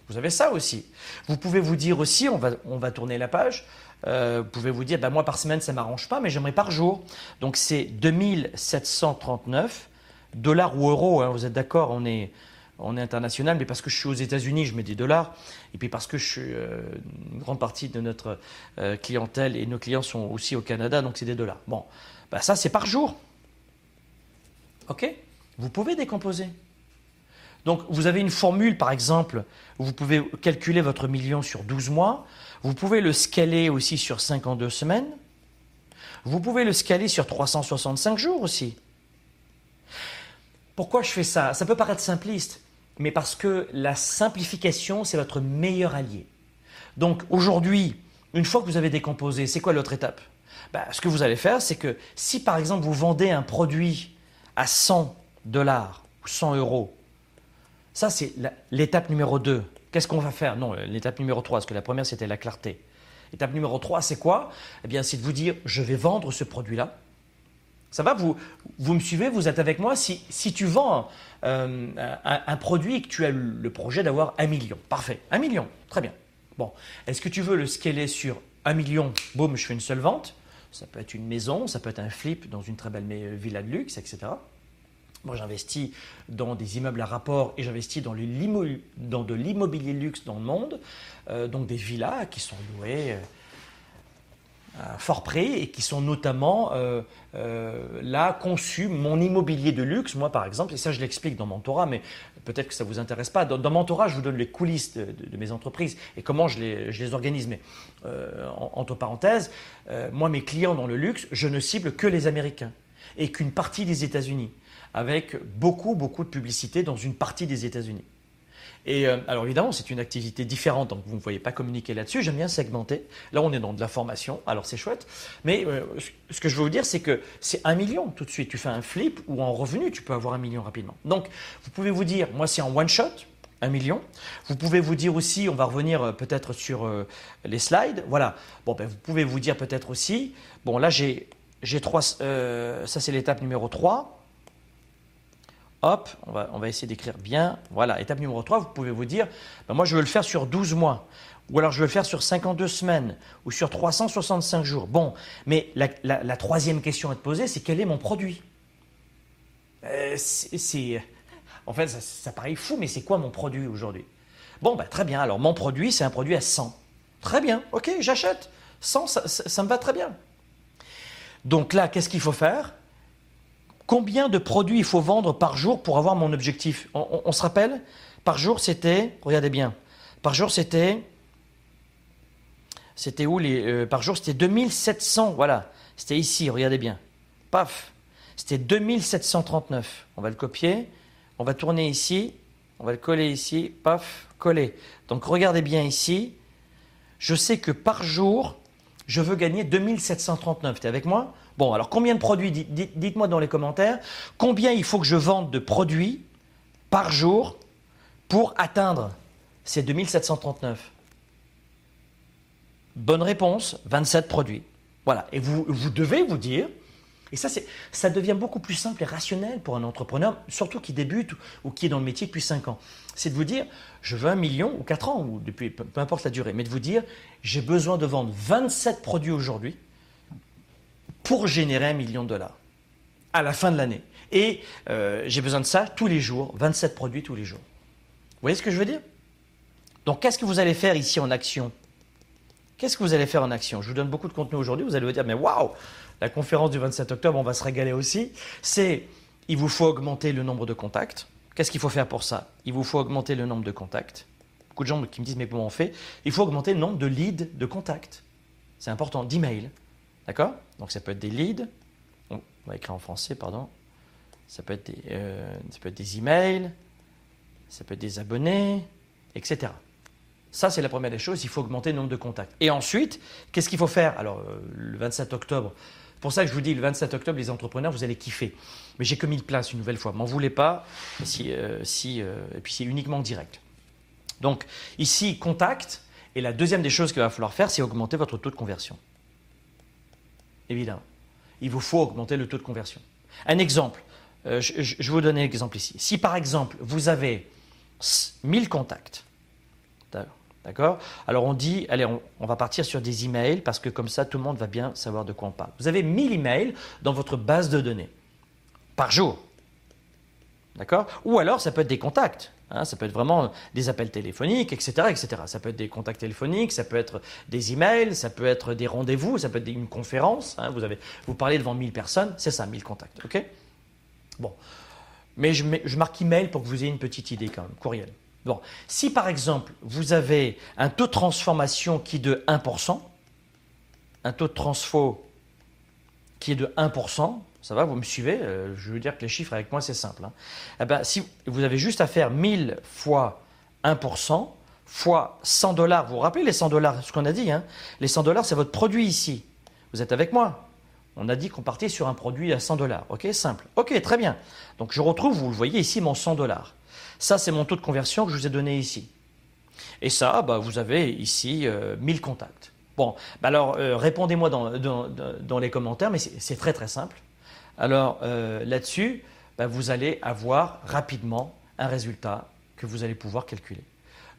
Vous avez ça aussi. Vous pouvez vous dire aussi, on va, on va tourner la page, euh, vous pouvez vous dire, ben moi par semaine ça ne m'arrange pas, mais j'aimerais par jour. Donc c'est 2739 dollars ou euros, hein, vous êtes d'accord, on est, on est international, mais parce que je suis aux États-Unis, je mets des dollars, et puis parce que je suis, euh, une grande partie de notre euh, clientèle et nos clients sont aussi au Canada, donc c'est des dollars. Bon, ben ça c'est par jour. Ok? Vous pouvez décomposer. Donc vous avez une formule, par exemple, où vous pouvez calculer votre million sur 12 mois. Vous pouvez le scaler aussi sur 52 semaines. Vous pouvez le scaler sur 365 jours aussi. Pourquoi je fais ça? Ça peut paraître simpliste, mais parce que la simplification, c'est votre meilleur allié. Donc aujourd'hui, une fois que vous avez décomposé, c'est quoi l'autre étape? Ben, Ce que vous allez faire, c'est que si par exemple vous vendez un produit à 100 dollars ou 100 euros ça, c'est l'étape numéro 2. Qu'est-ce qu'on va faire? Non, l'étape numéro 3, parce que la première, c'était la clarté. L'étape numéro 3, c'est quoi? Eh bien, c'est de vous dire, je vais vendre ce produit-là. Ça va? Vous, vous me suivez? Vous êtes avec moi? Si, si tu vends euh, un, produit et que tu as le projet d'avoir un million, parfait. Un million, très bien. Bon, est-ce que tu veux le scaler sur un million? Boum, je fais une seule vente. Ça peut être une maison, ça peut être un flip dans une très belle villa de luxe, etc. Moi, j'investis dans des immeubles à rapport et j'investis dans, de l'immobilier luxe dans le monde, euh, donc des villas qui sont louées euh, fort près et qui sont notamment euh, là conçues, mon immobilier de luxe, moi par exemple, et ça je l'explique dans Mentorat, mais peut-être que ça ne vous intéresse pas. Dans, Mentorat, je vous donne les coulisses de, mes entreprises et comment je les, je les organise. Mais entre parenthèses, moi mes clients dans le luxe, je ne cible que les Américains et qu'une partie des États-Unis avec beaucoup, beaucoup de publicité dans une partie des États-Unis. Et euh, alors évidemment, c'est une activité différente, donc vous ne voyez pas communiquer là-dessus. J'aime bien segmenter. Là, on est dans de la formation, alors c'est chouette. Mais euh, ce que je veux vous dire, c'est que c'est un million tout de suite. Tu fais un flip ou en revenu, tu peux avoir un million rapidement. Donc, vous pouvez vous dire, moi, c'est en one shot, un million. Vous pouvez vous dire aussi, on va revenir euh, peut-être sur les slides. Voilà. Bon, ben, vous pouvez vous dire peut-être aussi, bon, là, j'ai trois, ça c'est l'étape numéro 3. Hop, on va, essayer d'écrire bien. Voilà, étape numéro 3, vous pouvez vous dire, ben moi je veux le faire sur 12 mois, ou alors je veux le faire sur 52 semaines, ou sur 365 jours. Bon, mais la, troisième question à te poser, c'est quel est mon produit? Euh, c'est, En fait, ça, paraît fou, mais c'est quoi mon produit aujourd'hui? Bon, ben, très bien, alors mon produit, c'est un produit à 100. Très bien, ok, j'achète. 100, ça me va très bien. Donc là, qu'est-ce qu'il faut faire? Combien de produits il faut vendre par jour pour avoir mon objectif on, se rappelle Par jour, c'était, regardez bien, par jour, c'était, c'était où les, euh, Par jour, c'était 2700, voilà. C'était ici, regardez bien. Paf, c'était 2739. On va le copier, on va tourner ici, on va le coller ici, paf, coller. Donc regardez bien ici, je sais que par jour, je veux gagner 2739. es avec moi? Bon, alors combien de produits Dites-moi dans les commentaires. Combien il faut que je vende de produits par jour pour atteindre ces 2739 Bonne réponse, 27 produits. Voilà. Et vous, devez vous dire, Et ça, ça devient beaucoup plus simple et rationnel pour un entrepreneur, surtout qui débute ou qui est dans le métier depuis 5 ans. C'est de vous dire, je veux un million ou 4 ans, ou depuis, peu, importe la durée, mais de vous dire, j'ai besoin de vendre 27 produits aujourd'hui pour générer un million de dollars à la fin de l'année. Et euh, j'ai besoin de ça tous les jours, 27 produits tous les jours. Vous voyez ce que je veux dire? Donc qu'est-ce que vous allez faire ici en action? Qu'est-ce que vous allez faire en action? Je vous donne beaucoup de contenu aujourd'hui, vous allez vous dire, mais waouh la conférence du 27 octobre, on va se régaler aussi, c'est il vous faut augmenter le nombre de contacts. Qu'est-ce qu'il faut faire pour ça? Il vous faut augmenter le nombre de contacts. Beaucoup de gens qui me disent mais comment on fait? Il faut augmenter le nombre de leads de contacts. C'est important, d'emails. D'accord Donc ça peut être des leads. On va écrire en français, pardon. Ça peut être des, euh, ça emails, ça peut être des abonnés, etc. Ça, c'est la première des choses. Il faut augmenter le nombre de contacts. Et ensuite, qu'est-ce qu'il faut faire? Alors, euh, le 27 octobre, pour ça que je vous dis, le 27 octobre, les entrepreneurs, vous allez kiffer. Mais j'ai que 1000 places une nouvelle fois. M'en voulez pas. Euh, euh, et puis c'est uniquement direct. Donc ici, contact. Et la deuxième des choses qu'il va falloir faire, c'est augmenter votre taux de conversion. Évidemment. Il vous faut augmenter le taux de conversion. Un exemple. Euh, je, je, vous donner un exemple ici. Si par exemple, vous avez 1000 contacts, D'accord Alors on dit, allez, on, va partir sur des emails parce que comme ça, tout le monde va bien savoir de quoi on parle. Vous avez 1000 emails dans votre base de données par jour. D'accord? Ou alors, ça peut être des contacts. Hein, ça peut être vraiment des appels téléphoniques, etc., etc. Ça peut être des contacts téléphoniques, ça peut être des emails, ça peut être des rendez-vous, ça peut être une conférence. Hein. vous, parlez devant 1000 personnes, c'est ça, 1000 contacts. OK? Bon. Mais je, je marque email pour que vous ayez une petite idée quand même, courriel. Bon, si par exemple vous avez un taux de transformation qui est de 1%, un taux de transfo qui est de 1%, ça va, vous me suivez euh, Je veux dire que les chiffres avec moi c'est simple. Hein. Eh ben, si vous avez juste à faire 1000 fois 1%, fois 100 dollars, vous vous rappelez les 100 dollars, ce qu'on a dit, hein les 100 dollars c'est votre produit ici. Vous êtes avec moi on a dit qu'on partait sur un produit à 100 dollars. Ok, simple. Ok, très bien. Donc je retrouve, vous le voyez ici, mon 100 dollars. Ça, c'est mon taux de conversion que je vous ai donné ici. Et ça, bah, vous avez ici 1000 euh, contacts. Bon, bah alors euh, répondez-moi dans, les commentaires, mais c'est très très simple. Alors euh, là-dessus, bah, vous allez avoir rapidement un résultat que vous allez pouvoir calculer.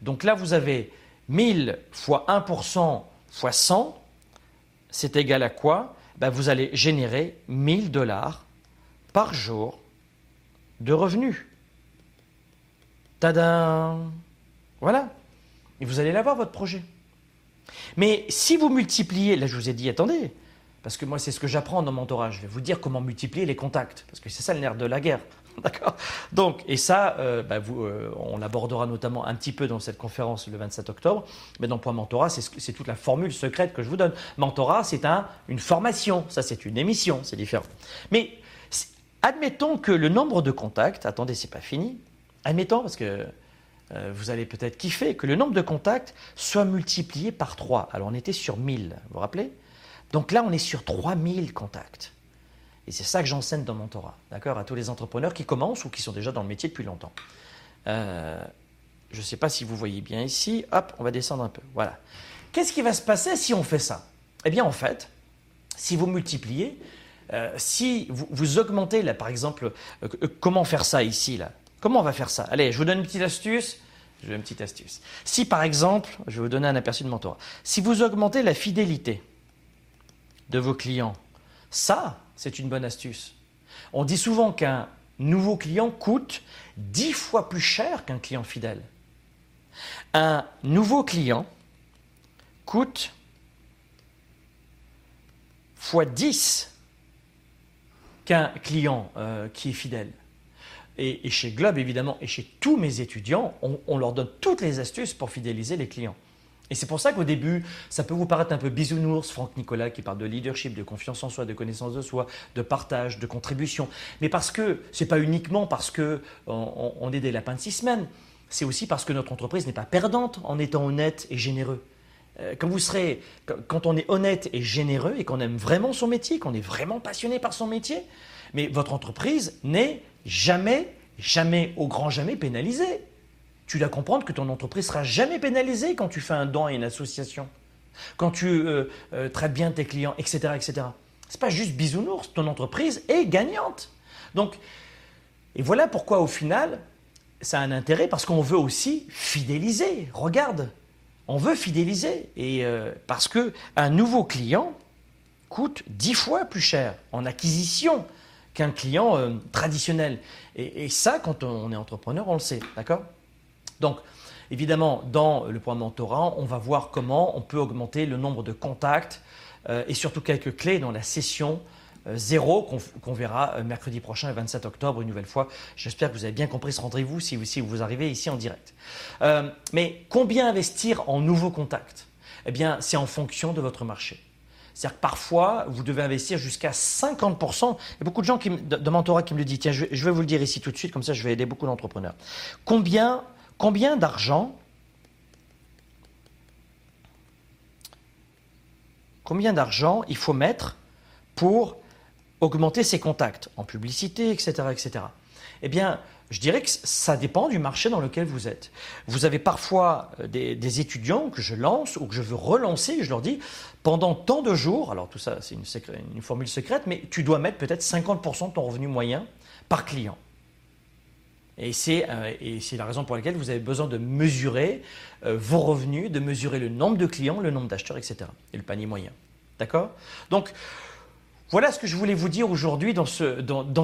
Donc là, vous avez 1000 fois 1% fois 100, c'est égal à quoi? Bah, Vous allez générer 1000 dollars par jour de revenus. Tadam Voilà. Et vous allez l'avoir, votre projet. Mais si vous multipliez, là je vous ai dit, attendez, parce que moi c'est ce que j'apprends dans mon mentorat, je vais vous dire comment multiplier les contacts, parce que c'est ça le nerf de la guerre. [LAUGHS] D'accord? Donc, et ça, euh, bah, euh, on l'abordera notamment un petit peu dans cette conférence le 27 octobre, mais dans Point Mentorat, c'est toute la formule secrète que je vous donne. Mentorat, c'est un, une formation, ça c'est une émission, c'est différent. Mais admettons que le nombre de contacts, attendez, c'est pas fini, admettons, parce que euh, vous allez peut-être kiffer, que le nombre de contacts soit multiplié par 3. Alors on était sur 1000, vous vous rappelez? Donc là, on est sur 3000 contacts. Et c'est ça que j'enseigne dans mon Torah, d'accord, à tous les entrepreneurs qui commencent ou qui sont déjà dans le métier depuis longtemps. Euh, je ne sais pas si vous voyez bien ici. Hop, on va descendre un peu. Voilà. Qu'est-ce qui va se passer si on fait ça? Eh bien, en fait, si vous multipliez, euh, si vous, vous, augmentez, là, par exemple, comment faire ça ici, là? Comment on va faire ça? Allez, je vous donne une petite astuce. Je une petite astuce. Si par exemple, je vais vous donner un aperçu de mon tour, si vous augmentez la fidélité de vos clients, ça, c'est une bonne astuce. On dit souvent qu'un nouveau client coûte 10 fois plus cher qu'un client fidèle. Un nouveau client coûte fois 10 qu'un client euh, qui est fidèle. Et, chez Globe, évidemment, et chez tous mes étudiants, on, leur donne toutes les astuces pour fidéliser les clients. Et c'est pour ça qu'au début, ça peut vous paraître un peu bisounours, Franck Nicolas qui parle de leadership, de confiance en soi, de connaissance de soi, de partage, de contribution. Mais parce que, ce n'est pas uniquement parce qu'on on, est des lapins de six semaines, c'est aussi parce que notre entreprise n'est pas perdante en étant honnête et généreux. Euh, quand vous serez, quand on est honnête et généreux et qu'on aime vraiment son métier, qu'on est vraiment passionné par son métier, mais votre entreprise n'est jamais, jamais, au grand jamais pénalisé. Tu dois comprendre que ton entreprise sera jamais pénalisée quand tu fais un don à une association, quand tu euh, euh, traites bien tes clients, etc., etc. C'est pas juste bisounours, ton entreprise est gagnante. Donc, et voilà pourquoi au final, ça a un intérêt parce qu'on veut aussi fidéliser. Regarde, on veut fidéliser et euh, parce que un nouveau client coûte dix fois plus cher en acquisition qu'un client traditionnel. Et, ça, quand on est entrepreneur, on le sait, d'accord? Donc, évidemment, dans le programme mentorat, on va voir comment on peut augmenter le nombre de contacts euh, et surtout quelques clés dans la session euh, zéro qu'on verra euh, mercredi prochain, le 27 octobre, une nouvelle fois. J'espère que vous avez bien compris ce rendez-vous si, si, vous arrivez ici en direct. Mais combien investir en nouveaux contacts? Eh bien, c'est en fonction de votre marché. C'est-à-dire que parfois, vous devez investir jusqu'à 50%. Il y a beaucoup de gens qui, de, mentorat qui me le disent. Tiens, je, vais vous le dire ici tout de suite, comme ça je vais aider beaucoup d'entrepreneurs. Combien, combien d'argent Combien d'argent il faut mettre pour augmenter ses contacts en publicité, etc., etc. Eh bien, je dirais que ça dépend du marché dans lequel vous êtes. Vous avez parfois euh, des, étudiants que je lance ou que je veux relancer, je leur dis, pendant tant de jours, alors tout ça c'est une, une, formule secrète, mais tu dois mettre peut-être 50% de ton revenu moyen par client. Et c'est euh, la raison pour laquelle vous avez besoin de mesurer euh, vos revenus, de mesurer le nombre de clients, le nombre d'acheteurs, etc. Et le panier moyen. D'accord? Donc, voilà ce que je voulais vous dire aujourd'hui dans,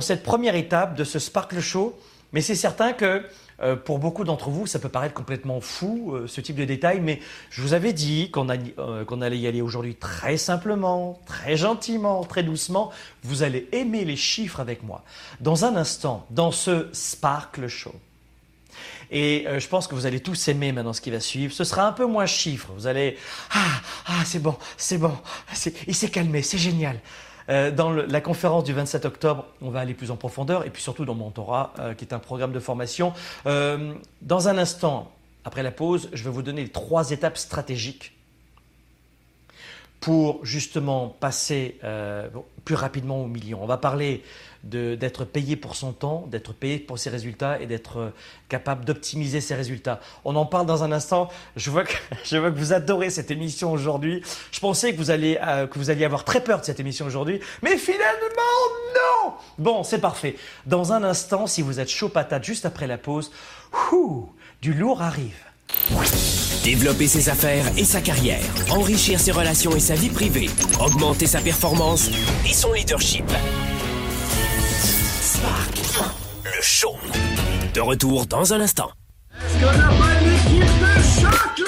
cette première étape de ce Sparkle Show. Mais c'est certain que euh, pour beaucoup d'entre vous, ça peut paraître complètement fou, euh, ce type de détails, mais je vous avais dit euh, qu'on allait y aller aujourd'hui très simplement, très gentiment, très doucement. Vous allez aimer les chiffres avec moi. Dans un instant, dans ce Sparkle Show, et je pense que vous allez tous aimer maintenant ce qui va suivre. Ce sera un peu moins chiffres. Vous allez ah ah c'est bon, c'est bon, il s'est calmé, c'est génial. Euh, dans la conférence du 27 octobre, on va aller plus en profondeur et puis surtout dans Mentorat, euh, qui est un programme de formation. Euh, dans un instant, après la pause, je vais vous donner les trois étapes stratégiques pour justement passer plus rapidement au million. On va parler d'être payé pour son temps, d'être payé pour ses résultats et d'être euh, capable d'optimiser ses résultats. On en parle dans un instant. Je vois que, [LAUGHS] vous adorez cette émission aujourd'hui. Je pensais que vous, allez, euh, que vous alliez avoir très peur de cette émission aujourd'hui, mais finalement, non Bon, c'est parfait. Dans un instant, si vous êtes chaud patate juste après la pause, du lourd arrive. Développer ses affaires et sa carrière, enrichir ses relations et sa vie privée, augmenter sa performance et son leadership le show. De retour dans un instant. Est-ce qu'on n'a pas une équipe de choc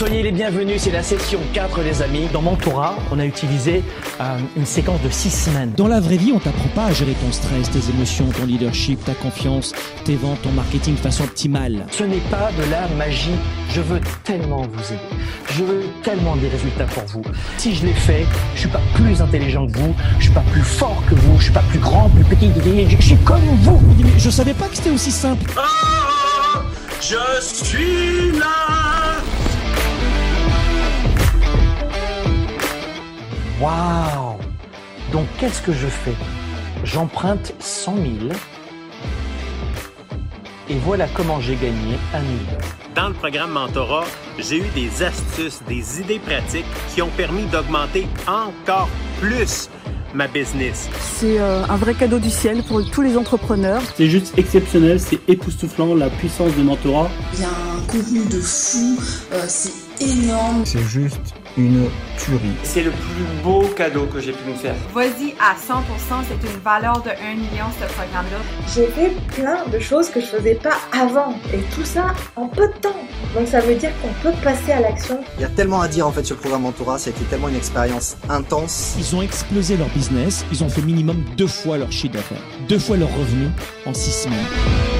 Soyez les bienvenus, c'est la section 4 les amis. Dans Mentorat, on a utilisé euh, une séquence de 6 semaines. Dans la vraie vie, on t'apprend pas à gérer ton stress, tes émotions, ton leadership, ta confiance, tes ventes, ton marketing de façon optimale. Ce n'est pas de la magie. Je veux tellement vous aider. Je veux tellement des résultats pour vous. Si je l'ai fait, je suis pas plus intelligent que vous, je suis pas plus fort que vous, je suis pas plus grand, plus petit, je suis comme vous. Mais je savais pas que c'était aussi simple. Ah, je suis là Waouh Donc qu'est-ce que je fais? J'emprunte 100 000 et voilà comment j'ai gagné un million. Dans le programme Mentorat, j'ai eu des astuces, des idées pratiques qui ont permis d'augmenter encore plus ma business. C'est euh, un vrai cadeau du ciel pour tous les entrepreneurs. C'est juste exceptionnel, c'est époustouflant la puissance du mentorat. Il y a un contenu de fou, euh, c'est énorme. C'est juste une tuerie. C'est le plus beau cadeau que j'ai pu me faire. Vas-y à 100%, c'est une valeur de 1 million ce programme-là. J'ai fait plein de choses que je faisais pas avant et tout ça en peu de temps. Donc ça veut dire qu'on peut passer à l'action. Il y a tellement à dire en fait sur le programme Mentorat, c'était tellement une expérience intense. Ils ont explosé leur business, ils ont fait minimum deux fois leur chiffre d'affaires, deux fois leur revenu en six semaines.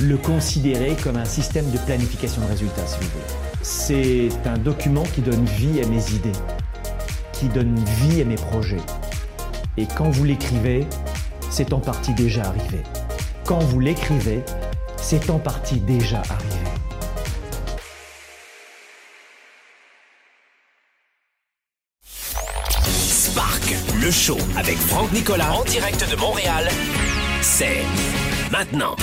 le considérer comme un système de planification de résultats, si vous voulez. C'est un document qui donne vie à mes idées, qui donne vie à mes projets. Et quand vous l'écrivez, c'est en partie déjà arrivé. Quand vous l'écrivez, c'est en partie déjà arrivé. Spark, le show avec Franck Nicolas en direct de Montréal, c'est maintenant.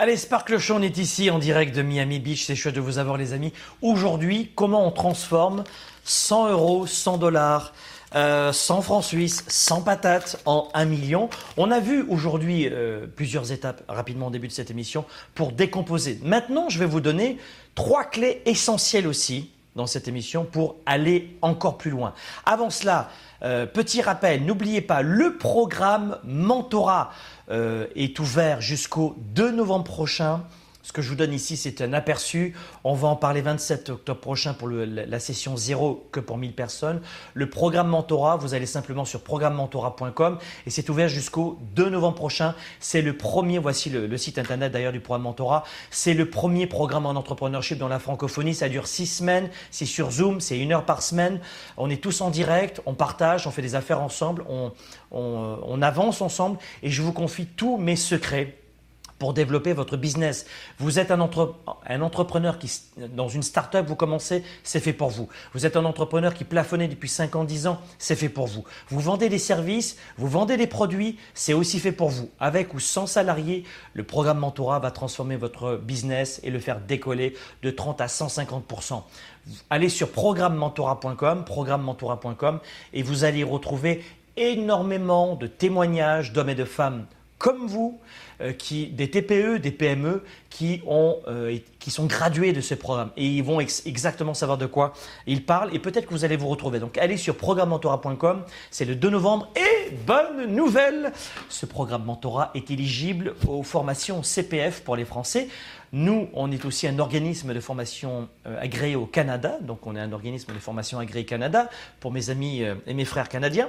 Allez, Spark le Show, on est ici en direct de Miami Beach. C'est chouette de vous avoir, les amis. Aujourd'hui, comment on transforme 100 euros, 100 dollars, euh, 100 francs suisses, 100 patates en 1 million? On a vu aujourd'hui euh, plusieurs étapes rapidement au début de cette émission pour décomposer. Maintenant, je vais vous donner trois clés essentielles aussi dans cette émission pour aller encore plus loin. Avant cela, euh, petit rappel, n'oubliez pas, le programme Mentorat euh, est ouvert jusqu'au 2 novembre prochain. Ce que je vous donne ici, c'est un aperçu. On va en parler 27 octobre prochain pour la session 0 que pour 1000 personnes. Le programme Mentorat, vous allez simplement sur programmementorat.com et c'est ouvert jusqu'au 2 novembre prochain. C'est le premier, voici le, site internet d'ailleurs du programme Mentorat. C'est le premier programme en entrepreneurship dans la francophonie. Ça dure 6 semaines. C'est sur Zoom, c'est une heure par semaine. On est tous en direct, on partage, on fait des affaires ensemble, on, on avance ensemble et je vous confie tous mes secrets pour développer votre business. Vous êtes un, entre, un entrepreneur qui, dans une start-up, vous commencez, c'est fait pour vous. Vous êtes un entrepreneur qui plafonnait depuis 5 ans, 10 ans, c'est fait pour vous. Vous vendez des services, vous vendez des produits, c'est aussi fait pour vous. Avec ou sans salariés, le programme Mentorat va transformer votre business et le faire décoller de 30 à 150%. Allez sur programmementorat.com, programmementorat.com et vous allez retrouver énormément de témoignages d'hommes et de femmes comme vous, qui, des TPE, des PME qui, ont, euh, qui sont gradués de ce programme. Et ils vont ex exactement savoir de quoi ils parlent. Et peut-être que vous allez vous retrouver. Donc allez sur programme-mentorat.com, c'est le 2 novembre. Et bonne nouvelle, ce programme mentorat est éligible aux formations CPF pour les Français. Nous, on est aussi un organisme de formation euh, agréé au Canada, donc on est un organisme de formation agréé Canada pour mes amis euh, et mes frères canadiens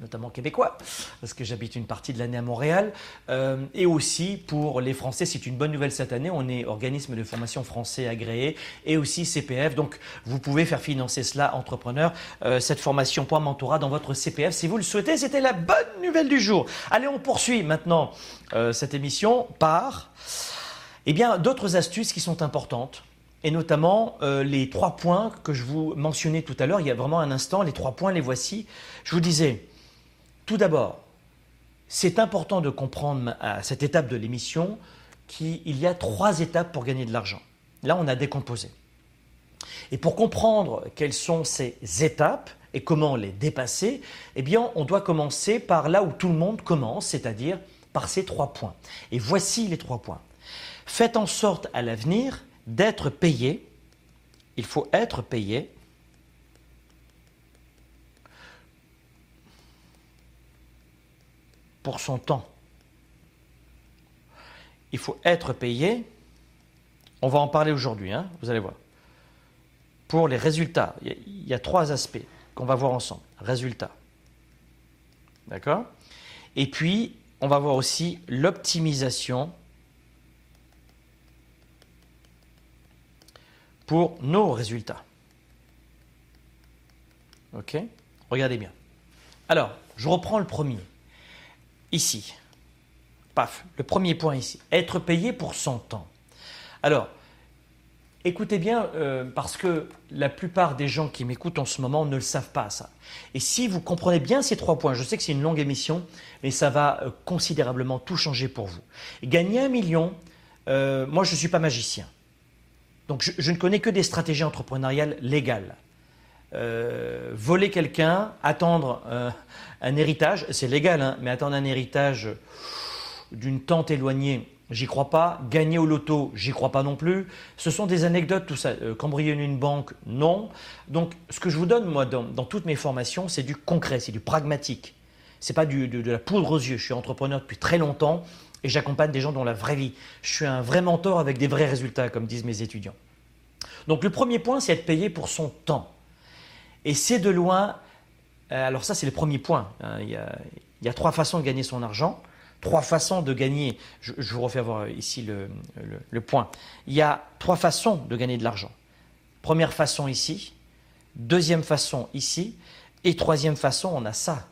notamment québécois, parce que j'habite une partie de l'année à Montréal, euh, et aussi pour les Français, c'est une bonne nouvelle cette année, on est organisme de formation français agréé, et aussi CPF, donc vous pouvez faire financer cela, entrepreneur, euh, cette formation point mentorat dans votre CPF, si vous le souhaitez, c'était la bonne nouvelle du jour. Allez, on poursuit maintenant euh, cette émission par eh d'autres astuces qui sont importantes. Et notamment les trois points que je vous mentionnais tout à l'heure, il y a vraiment un instant, les trois points, les voici. Je vous disais, tout d'abord, c'est important de comprendre à cette étape de l'émission qu'il y a trois étapes pour gagner de l'argent. Là, on a décomposé. Et pour comprendre quelles sont ces étapes et comment les dépasser, eh bien, on doit commencer par là où tout le monde commence, c'est-à-dire par ces trois points. Et voici les trois points. Faites en sorte à l'avenir d'être payé. Il faut être payé pour son temps. Il faut être payé, on va en parler aujourd'hui, hein, vous allez voir, pour les résultats. Il y, a, il y a trois aspects qu'on va voir ensemble. Résultats. D'accord? Et puis, on va voir aussi l'optimisation pour nos résultats. OK? Regardez bien. Alors, je reprends le premier ici. Paf, le premier point ici. Être payé pour son temps. Alors, écoutez bien, euh, parce que la plupart des gens qui m'écoutent en ce moment ne le savent pas, ça. Et si vous comprenez bien ces trois points, je sais que c'est une longue émission, mais ça va euh, considérablement tout changer pour vous. gagner un million, euh, moi je ne suis pas magicien. Donc je, ne connais que des stratégies entrepreneuriales légales. Voler quelqu'un, attendre un héritage, c'est légal, hein, mais attendre un héritage, d'une tante éloignée, j'y crois pas. Gagner au loto, j'y crois pas non plus. Ce sont des anecdotes, tout ça. Euh, une banque, non. Donc, ce que je vous donne, moi, dans, toutes mes formations, c'est du concret, c'est du pragmatique. C'est pas du, de, de la poudre aux yeux. Je suis entrepreneur depuis très longtemps et j'accompagne des gens dans la vraie vie. Je suis un vrai mentor avec des vrais résultats, comme disent mes étudiants. Donc, le premier point, c'est être payé pour son temps. Et c'est de loin. Euh, alors, ça, c'est le premier point. Hein. il, y a, trois façons de gagner son argent trois façons de gagner. Je, vous refais voir ici le, point. Il y a trois façons de gagner de l'argent. Première façon ici, deuxième façon ici, et troisième façon, on a ça.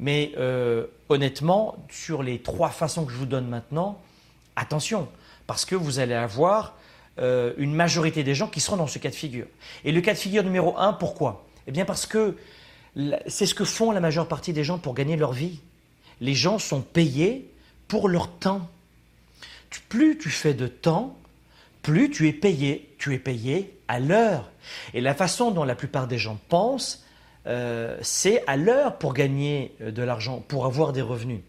Mais euh, honnêtement, sur les trois façons que je vous donne maintenant, attention, parce que vous allez avoir euh, une majorité des gens qui seront dans ce cas de figure. Et le cas de figure numéro un, pourquoi? Eh bien parce que c'est ce que font la majeure partie des gens pour gagner leur vie les gens sont payés pour leur temps. Plus tu fais de temps, plus tu es payé. Tu es payé à l'heure. Et la façon dont la plupart des gens pensent, euh, c'est à l'heure pour gagner euh, de l'argent, pour avoir des revenus.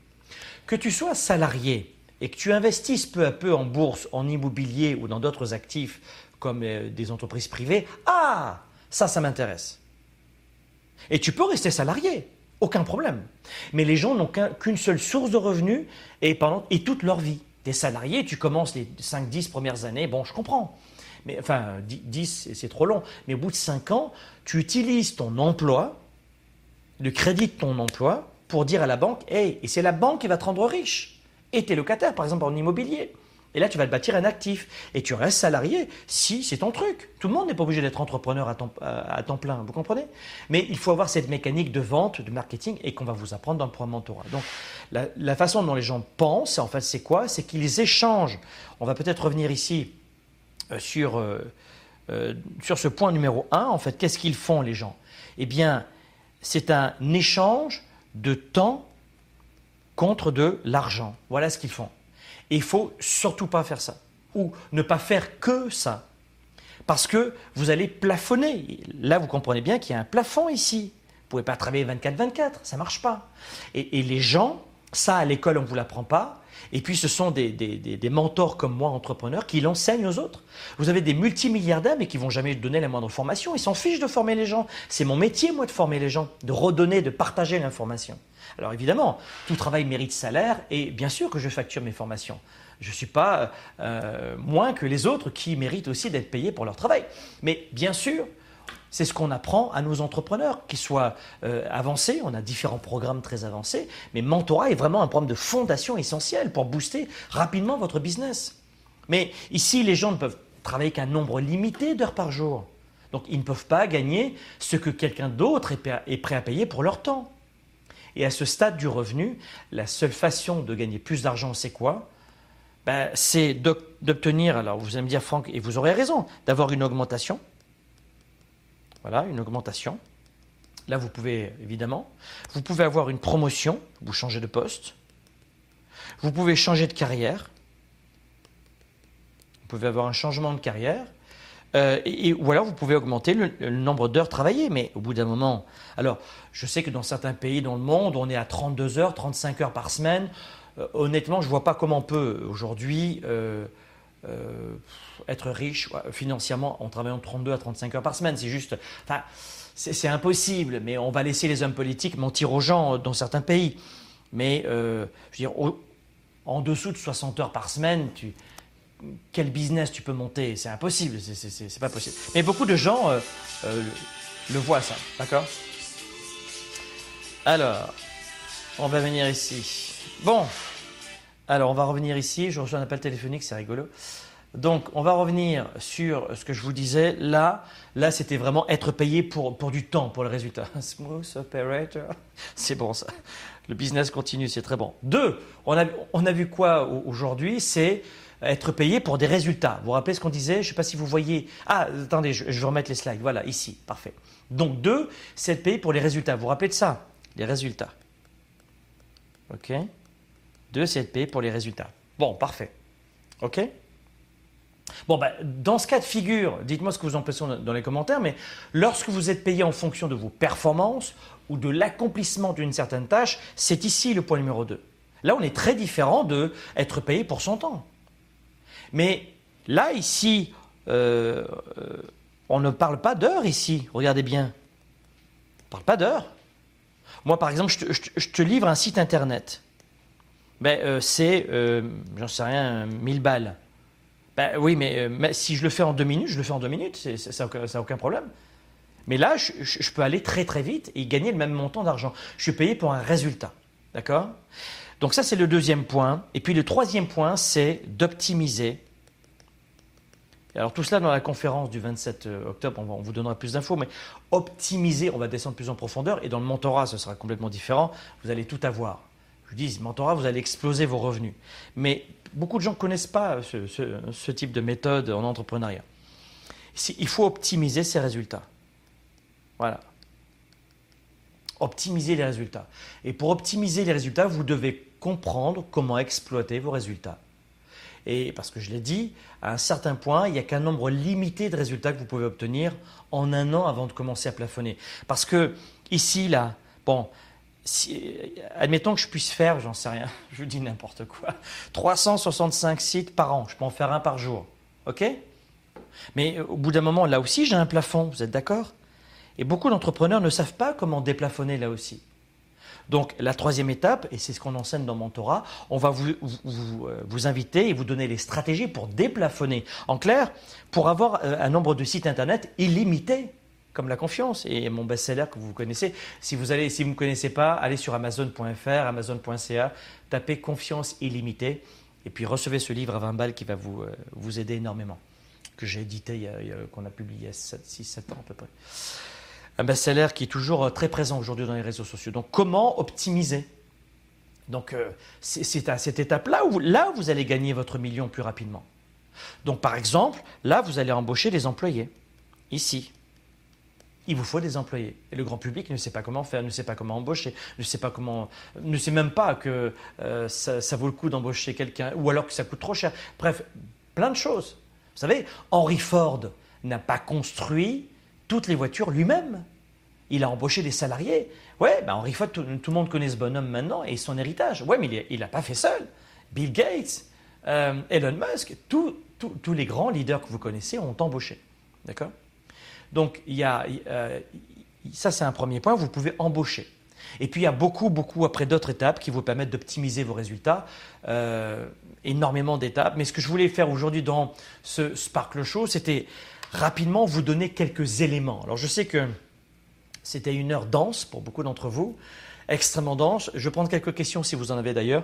Que tu sois salarié et que tu investisses peu à peu en bourse, en immobilier ou dans d'autres actifs comme euh, des entreprises privées, ah, ça, ça m'intéresse. Et tu peux rester salarié. Aucun problème. Mais les gens n'ont qu'une seule source de revenus et, pendant, toute leur vie. Des salariés, tu commences les 5-10 premières années, bon, je comprends. Mais, enfin, 10, c'est trop long. Mais au bout de 5 ans, tu utilises ton emploi, le crédit de ton emploi, pour dire à la banque, hey, et c'est la banque qui va te rendre riche. Et tes locataires, par exemple, en immobilier. Et là, tu vas te bâtir un actif. Et tu restes salarié si c'est ton truc. Tout le monde n'est pas obligé d'être entrepreneur à temps, temps, plein, vous comprenez? Mais il faut avoir cette mécanique de vente, de marketing, et qu'on va vous apprendre dans le programme mentorat. Donc, la, façon dont les gens pensent, en fait, c'est quoi? C'est qu'ils échangent. On va peut-être revenir ici euh, sur, euh, euh, sur ce point numéro 1. En fait, qu'est-ce qu'ils font, les gens? Eh bien, c'est un échange de temps contre de l'argent. Voilà ce qu'ils font. Et il faut surtout pas faire ça. Ou ne pas faire que ça. Parce que vous allez plafonner. Là, vous comprenez bien qu'il y a un plafond ici. Vous ne pouvez pas travailler 24-24, ça ne marche pas. Et, les gens, ça à l'école, on ne vous l'apprend pas. Et puis ce sont des, des, mentors comme moi, entrepreneurs, qui l'enseignent aux autres. Vous avez des multimilliardaires, mais qui vont jamais donner la moindre formation. Ils s'en fichent de former les gens. C'est mon métier, moi, de former les gens, de redonner, de partager l'information. Alors évidemment, tout travail mérite salaire et bien sûr que je facture mes formations. Je ne suis pas euh, moins que les autres qui méritent aussi d'être payés pour leur travail. Mais bien sûr, c'est ce qu'on apprend à nos entrepreneurs, qu'ils soient euh, avancés, on a différents programmes très avancés, mais Mentorat est vraiment un programme de fondation essentiel pour booster rapidement votre business. Mais ici, les gens ne peuvent travailler qu'un nombre limité d'heures par jour. Donc ils ne peuvent pas gagner ce que quelqu'un d'autre est prêt à payer pour leur temps. Et à ce stade du revenu, la seule façon de gagner plus d'argent, c'est quoi? Ben, C'est d'obtenir, alors vous allez me dire Franck, et vous aurez raison, d'avoir une augmentation. Voilà, une augmentation. Là, vous pouvez, évidemment, vous pouvez avoir une promotion, vous changez de poste. Vous pouvez changer de carrière. Vous pouvez avoir un changement de carrière. Euh, et, ou alors vous pouvez augmenter le, nombre d'heures travaillées, mais au bout d'un moment. Alors, je sais que dans certains pays dans le monde, on est à 32 heures, 35 heures par semaine. Euh, honnêtement, je ne vois pas comment on peut aujourd'hui euh, être riche financièrement en travaillant 32 à 35 heures par semaine. C'est juste. Enfin, c'est impossible, mais on va laisser les hommes politiques mentir aux gens dans certains pays. Mais, je veux dire, en dessous de 60 heures par semaine, tu quel business tu peux monter? C'est impossible, c'est pas possible. Mais beaucoup de gens euh, euh, le voient ça, d'accord? Alors, on va venir ici. Bon, alors on va revenir ici. Je reçois un appel téléphonique, c'est rigolo. Donc, on va revenir sur ce que je vous disais. Là, là, c'était vraiment être payé pour, pour du temps, pour le résultat. [LAUGHS] Smooth operator, [LAUGHS] c'est bon ça. Le business continue, c'est très bon. Deux, on a, on a vu quoi aujourd'hui? C'est être payé pour des résultats. Vous vous rappelez ce qu'on disait? Je ne sais pas si vous voyez. Ah, attendez, je, vais remettre les slides. Voilà, ici, parfait. Donc deux, c'est être payé pour les résultats. Vous vous rappelez de ça? Les résultats. OK Deux, c'est être payé pour les résultats. Bon, parfait. OK? Bon, ben, dans ce cas de figure, dites-moi ce que vous en pensez dans les commentaires, mais lorsque vous êtes payé en fonction de vos performances ou de l'accomplissement d'une certaine tâche, c'est ici le point numéro 2. Là, on est très différent de être payé pour son temps. Mais là, ici, euh, euh, on ne parle pas d'heures ici. Regardez bien. On ne parle pas d'heures. Moi, par exemple, je te, livre un site internet. Ben, euh, c'est, j'en sais rien, 1000 balles. Ben, oui, mais, si je le fais en deux minutes, je le fais en deux minutes. ça n'a aucun problème. Mais là, je, peux aller très très vite et gagner le même montant d'argent. Je suis payé pour un résultat. D'accord? Donc ça, c'est le deuxième point. Et puis le troisième point, c'est d'optimiser. Alors tout cela dans la conférence du 27 euh, octobre, on, vous donnera plus d'infos, mais optimiser, on va descendre plus en profondeur, et dans le mentorat, ce sera complètement différent, vous allez tout avoir. Je dis, mentorat, vous allez exploser vos revenus. Mais beaucoup de gens ne connaissent pas ce, type de méthode en entrepreneuriat. Il faut optimiser ses résultats. Voilà. Optimiser les résultats. Et pour optimiser les résultats, vous devez comprendre comment exploiter vos résultats. Et parce que je l'ai dit, à un certain point, il n'y a qu'un nombre limité de résultats que vous pouvez obtenir en un an avant de commencer à plafonner. Parce que ici, là, bon, admettons que je puisse faire, j'en sais rien, [LAUGHS] je vous dis n'importe quoi, 365 sites par an, je peux en faire un par jour. OK? Mais au bout d'un moment, là aussi, j'ai un plafond, vous êtes d'accord? Et beaucoup d'entrepreneurs ne savent pas comment déplafonner là aussi. Donc la troisième étape, et c'est ce qu'on enseigne dans Mentorat, on va euh, vous, inviter et vous donner les stratégies pour déplafonner. En clair, pour avoir euh, un nombre de sites internet illimité, comme la confiance et mon best-seller que vous connaissez. Si vous allez, si vous ne me pas, allez sur amazon.fr, amazon.ca, tapez confiance illimitée et puis recevez ce livre à 20 balles qui va vous, euh, vous aider énormément, que j'ai édité, qu'on a publié il y a 6-7 ans à peu près un best-seller qui est toujours euh, très présent aujourd'hui dans les réseaux sociaux. Donc comment optimiser? Donc euh, c'est à cette étape-là où là vous allez gagner votre million plus rapidement. Donc par exemple, là vous allez embaucher des employés. Ici. Il vous faut des employés. Et le grand public ne sait pas comment faire, ne sait pas comment embaucher, ne sait pas comment, ne sait même pas que euh, ça, vaut le coup d'embaucher quelqu'un, ou alors que ça coûte trop cher. Bref, plein de choses. Vous savez, Henry Ford n'a pas construit toutes les voitures lui-même. Il a embauché des salariés. Ouais, ben Henry Ford, tout, le monde connaît ce bonhomme maintenant et son héritage. Ouais, mais il n'a pas fait seul. Bill Gates, euh, Elon Musk, tous les grands leaders que vous connaissez ont embauché. D'accord? Donc, il y a, euh, ça, c'est un premier point. Vous pouvez embaucher. Et puis, il y a beaucoup, beaucoup après d'autres étapes qui vous permettent d'optimiser vos résultats. Euh, énormément d'étapes. Mais ce que je voulais faire aujourd'hui dans ce Sparkle Show, c'était rapidement vous donner quelques éléments. Alors je sais que c'était une heure dense pour beaucoup d'entre vous, extrêmement dense. Je vais prendre quelques questions si vous en avez d'ailleurs.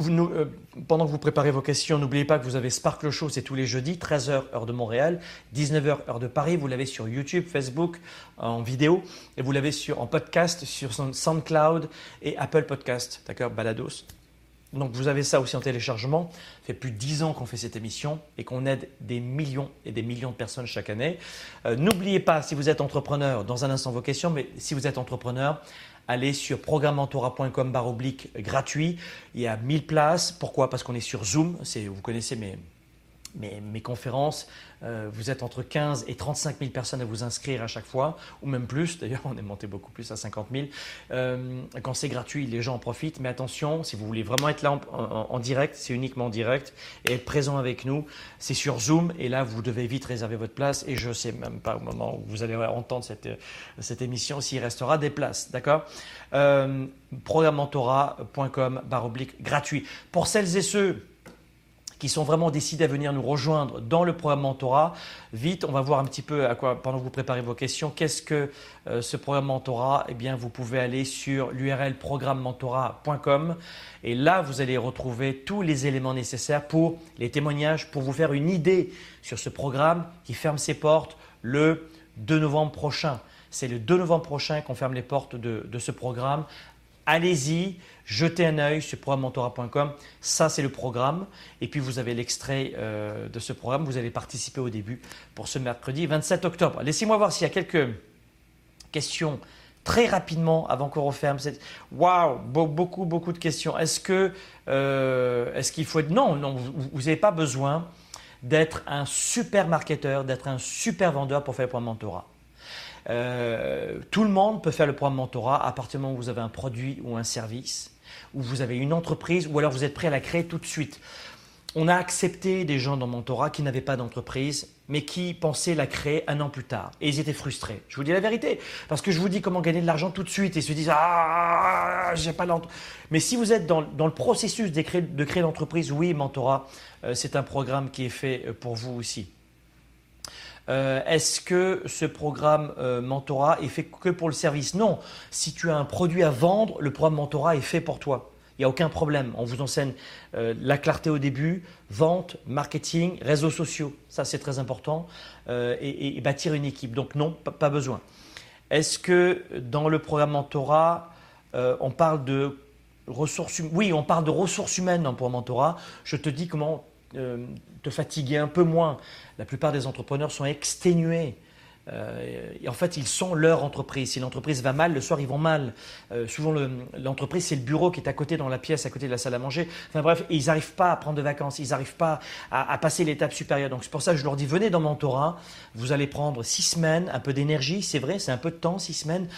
Euh, pendant que vous préparez vos questions, n'oubliez pas que vous avez Sparkle Show, c'est tous les jeudis, 13h heure de Montréal, 19h heure de Paris. Vous l'avez sur YouTube, Facebook, en vidéo, et vous l'avez en podcast sur SoundCloud et Apple Podcast, d'accord, Balados. Donc vous avez ça aussi en téléchargement. Ça fait plus de 10 ans qu'on fait cette émission et qu'on aide des millions et des millions de personnes chaque année. Euh, n'oubliez pas, si vous êtes entrepreneur, dans un instant vos questions, mais si vous êtes entrepreneur, allez sur programmentora.com barre oblique gratuit. Il y a 1000 places. Pourquoi? Parce qu'on est sur Zoom. Vous connaissez mes, mes, conférences, euh, vous êtes entre 15 et 35 000 personnes à vous inscrire à chaque fois, ou même plus, d'ailleurs [LAUGHS] on est monté beaucoup plus à 50 000. Euh, quand c'est gratuit, les gens en profitent, mais attention, si vous voulez vraiment être là en, direct, c'est uniquement en direct, et être présent avec nous, c'est sur Zoom, et là vous devez vite réserver votre place, et je ne sais même pas au moment où vous allez entendre cette, cette émission s'il restera des places, d'accord? Euh, Programmentora.com, barre oblique, gratuit. Pour celles et ceux qui sont vraiment décidés à venir nous rejoindre dans le programme Mentorat. Vite, on va voir un petit peu à quoi, pendant que vous préparez vos questions, qu'est-ce que euh, ce programme Mentorat Eh bien, vous pouvez aller sur l'URL programmementorat.com et là, vous allez retrouver tous les éléments nécessaires pour les témoignages, pour vous faire une idée sur ce programme qui ferme ses portes le 2 novembre prochain. C'est le 2 novembre prochain qu'on ferme les portes de, de ce programme. Allez-y, jetez un œil sur programmentora.com. Ça, c'est le programme. Et puis, vous avez l'extrait euh, de ce programme. Vous allez participer au début pour ce mercredi 27 octobre. Laissez-moi voir s'il y a quelques questions très rapidement avant qu'on referme. Waouh, beaucoup, beaucoup de questions. Est-ce que, euh, est-ce qu'il faut être non, non, vous n'avez pas besoin d'être un super marketeur, d'être un super vendeur pour faire le programme mentorat. Euh, tout le monde peut faire le programme mentorat à partir du moment où vous avez un produit ou un service, où vous avez une entreprise, ou alors vous êtes prêt à la créer tout de suite. On a accepté des gens dans mentorat qui n'avaient pas d'entreprise, mais qui pensaient la créer un an plus tard. Et ils étaient frustrés. Je vous dis la vérité. Parce que je vous dis comment gagner de l'argent tout de suite. Et ils se disent Ah, j'ai pas l'entreprise. Mais si vous êtes dans, le processus de créer, de l'entreprise, oui, mentorat, euh, c'est un programme qui est fait euh, pour vous aussi. Euh, est-ce que ce programme mentorat est fait que pour le service? Non. Si tu as un produit à vendre, le programme mentorat est fait pour toi. Il n'y a aucun problème. On vous enseigne la clarté au début, vente, marketing, réseaux sociaux. Ça, c'est très important. et, bâtir une équipe. Donc non, pas besoin. Est-ce que dans le programme mentorat, on parle de ressources hum-, Oui, on parle de ressources humaines dans le programme mentorat. Je te dis comment euh, te fatiguer un peu moins. La plupart des entrepreneurs sont exténués. Euh, et en fait, ils sont leur entreprise. Si l'entreprise va mal, le soir, ils vont mal. Euh, souvent, l'entreprise, c'est le bureau qui est à côté, dans la pièce, à côté de la salle à manger. Enfin bref, ils n'arrivent pas à prendre de vacances. Ils n'arrivent pas à, passer l'étape supérieure. Donc, c'est pour ça que je leur dis, venez dans mon Mentorat. Vous allez prendre six semaines, un peu d'énergie. C'est vrai, c'est un peu de temps, six semaines.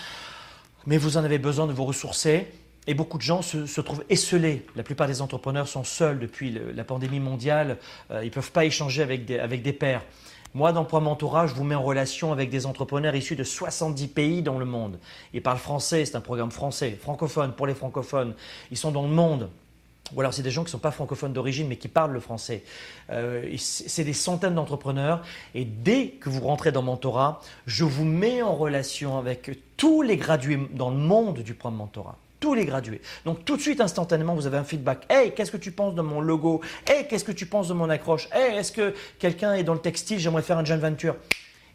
Mais vous en avez besoin de vous ressourcer. Et beaucoup de gens se, trouvent esselés. La plupart des entrepreneurs sont seuls depuis la pandémie mondiale. Euh, ils ne peuvent pas échanger avec des, avec des pairs. Moi, dans Point Mentorat, je vous mets en relation avec des entrepreneurs issus de 70 pays dans le monde. Ils parlent français, c'est un programme français, francophone pour les francophones. Ils sont dans le monde. Ou alors c'est des gens qui ne sont pas francophones d'origine mais qui parlent le français. Euh, c'est des centaines d'entrepreneurs et dès que vous rentrez dans Mentorat, je vous mets en relation avec tous les gradués dans le monde du programme Mentorat les gradués. Donc tout de suite, instantanément, vous avez un feedback. Hey, qu'est-ce que tu penses de mon logo? Hey, qu'est-ce que tu penses de mon accroche? Hey, est-ce que quelqu'un est dans le textile? J'aimerais faire un joint venture.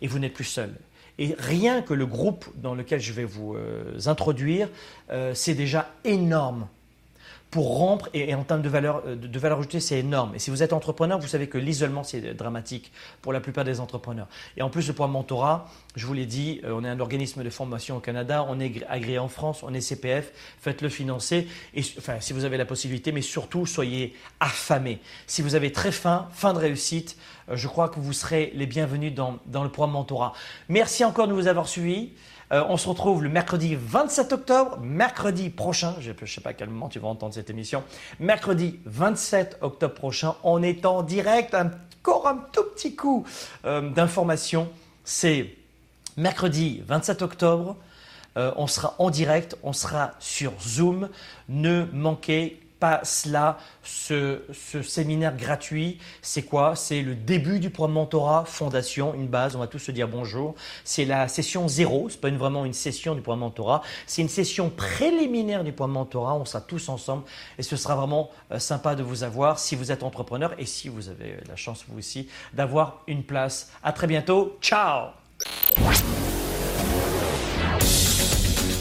Et vous n'êtes plus seul. Et rien que le groupe dans lequel je vais vous euh, introduire, euh, c'est déjà énorme pour rompre et, en termes de valeur, euh, de, valeur ajoutée, c'est énorme. Et si vous êtes entrepreneur, vous savez que l'isolement, c'est dramatique pour la plupart des entrepreneurs. Et en plus, le programme mentorat, je vous l'ai dit, euh, on est un organisme de formation au Canada, on est agréé en France, on est CPF, faites-le financer, et, enfin, si vous avez la possibilité, mais surtout, soyez affamés. Si vous avez très faim, fin de réussite, euh, je crois que vous serez les bienvenus dans, dans le programme mentorat. Merci encore de nous avoir suivis. Euh, on se retrouve le mercredi 27 octobre, mercredi prochain, je ne sais pas à quel moment tu vas entendre cette émission, mercredi 27 octobre prochain, on est en direct, encore un tout petit coup euh, d'information, c'est mercredi 27 octobre, euh, on sera en direct, on sera sur Zoom, ne manquez pas cela, ce, séminaire gratuit. C'est quoi? C'est le début du programme mentorat, fondation, une base, on va tous se dire bonjour. C'est la session zéro, c'est pas vraiment une session du programme mentorat, c'est une session préliminaire du programme mentorat, on sera tous ensemble et ce sera vraiment euh, sympa de vous avoir si vous êtes entrepreneur et si vous avez la chance vous aussi d'avoir une place. À très bientôt, ciao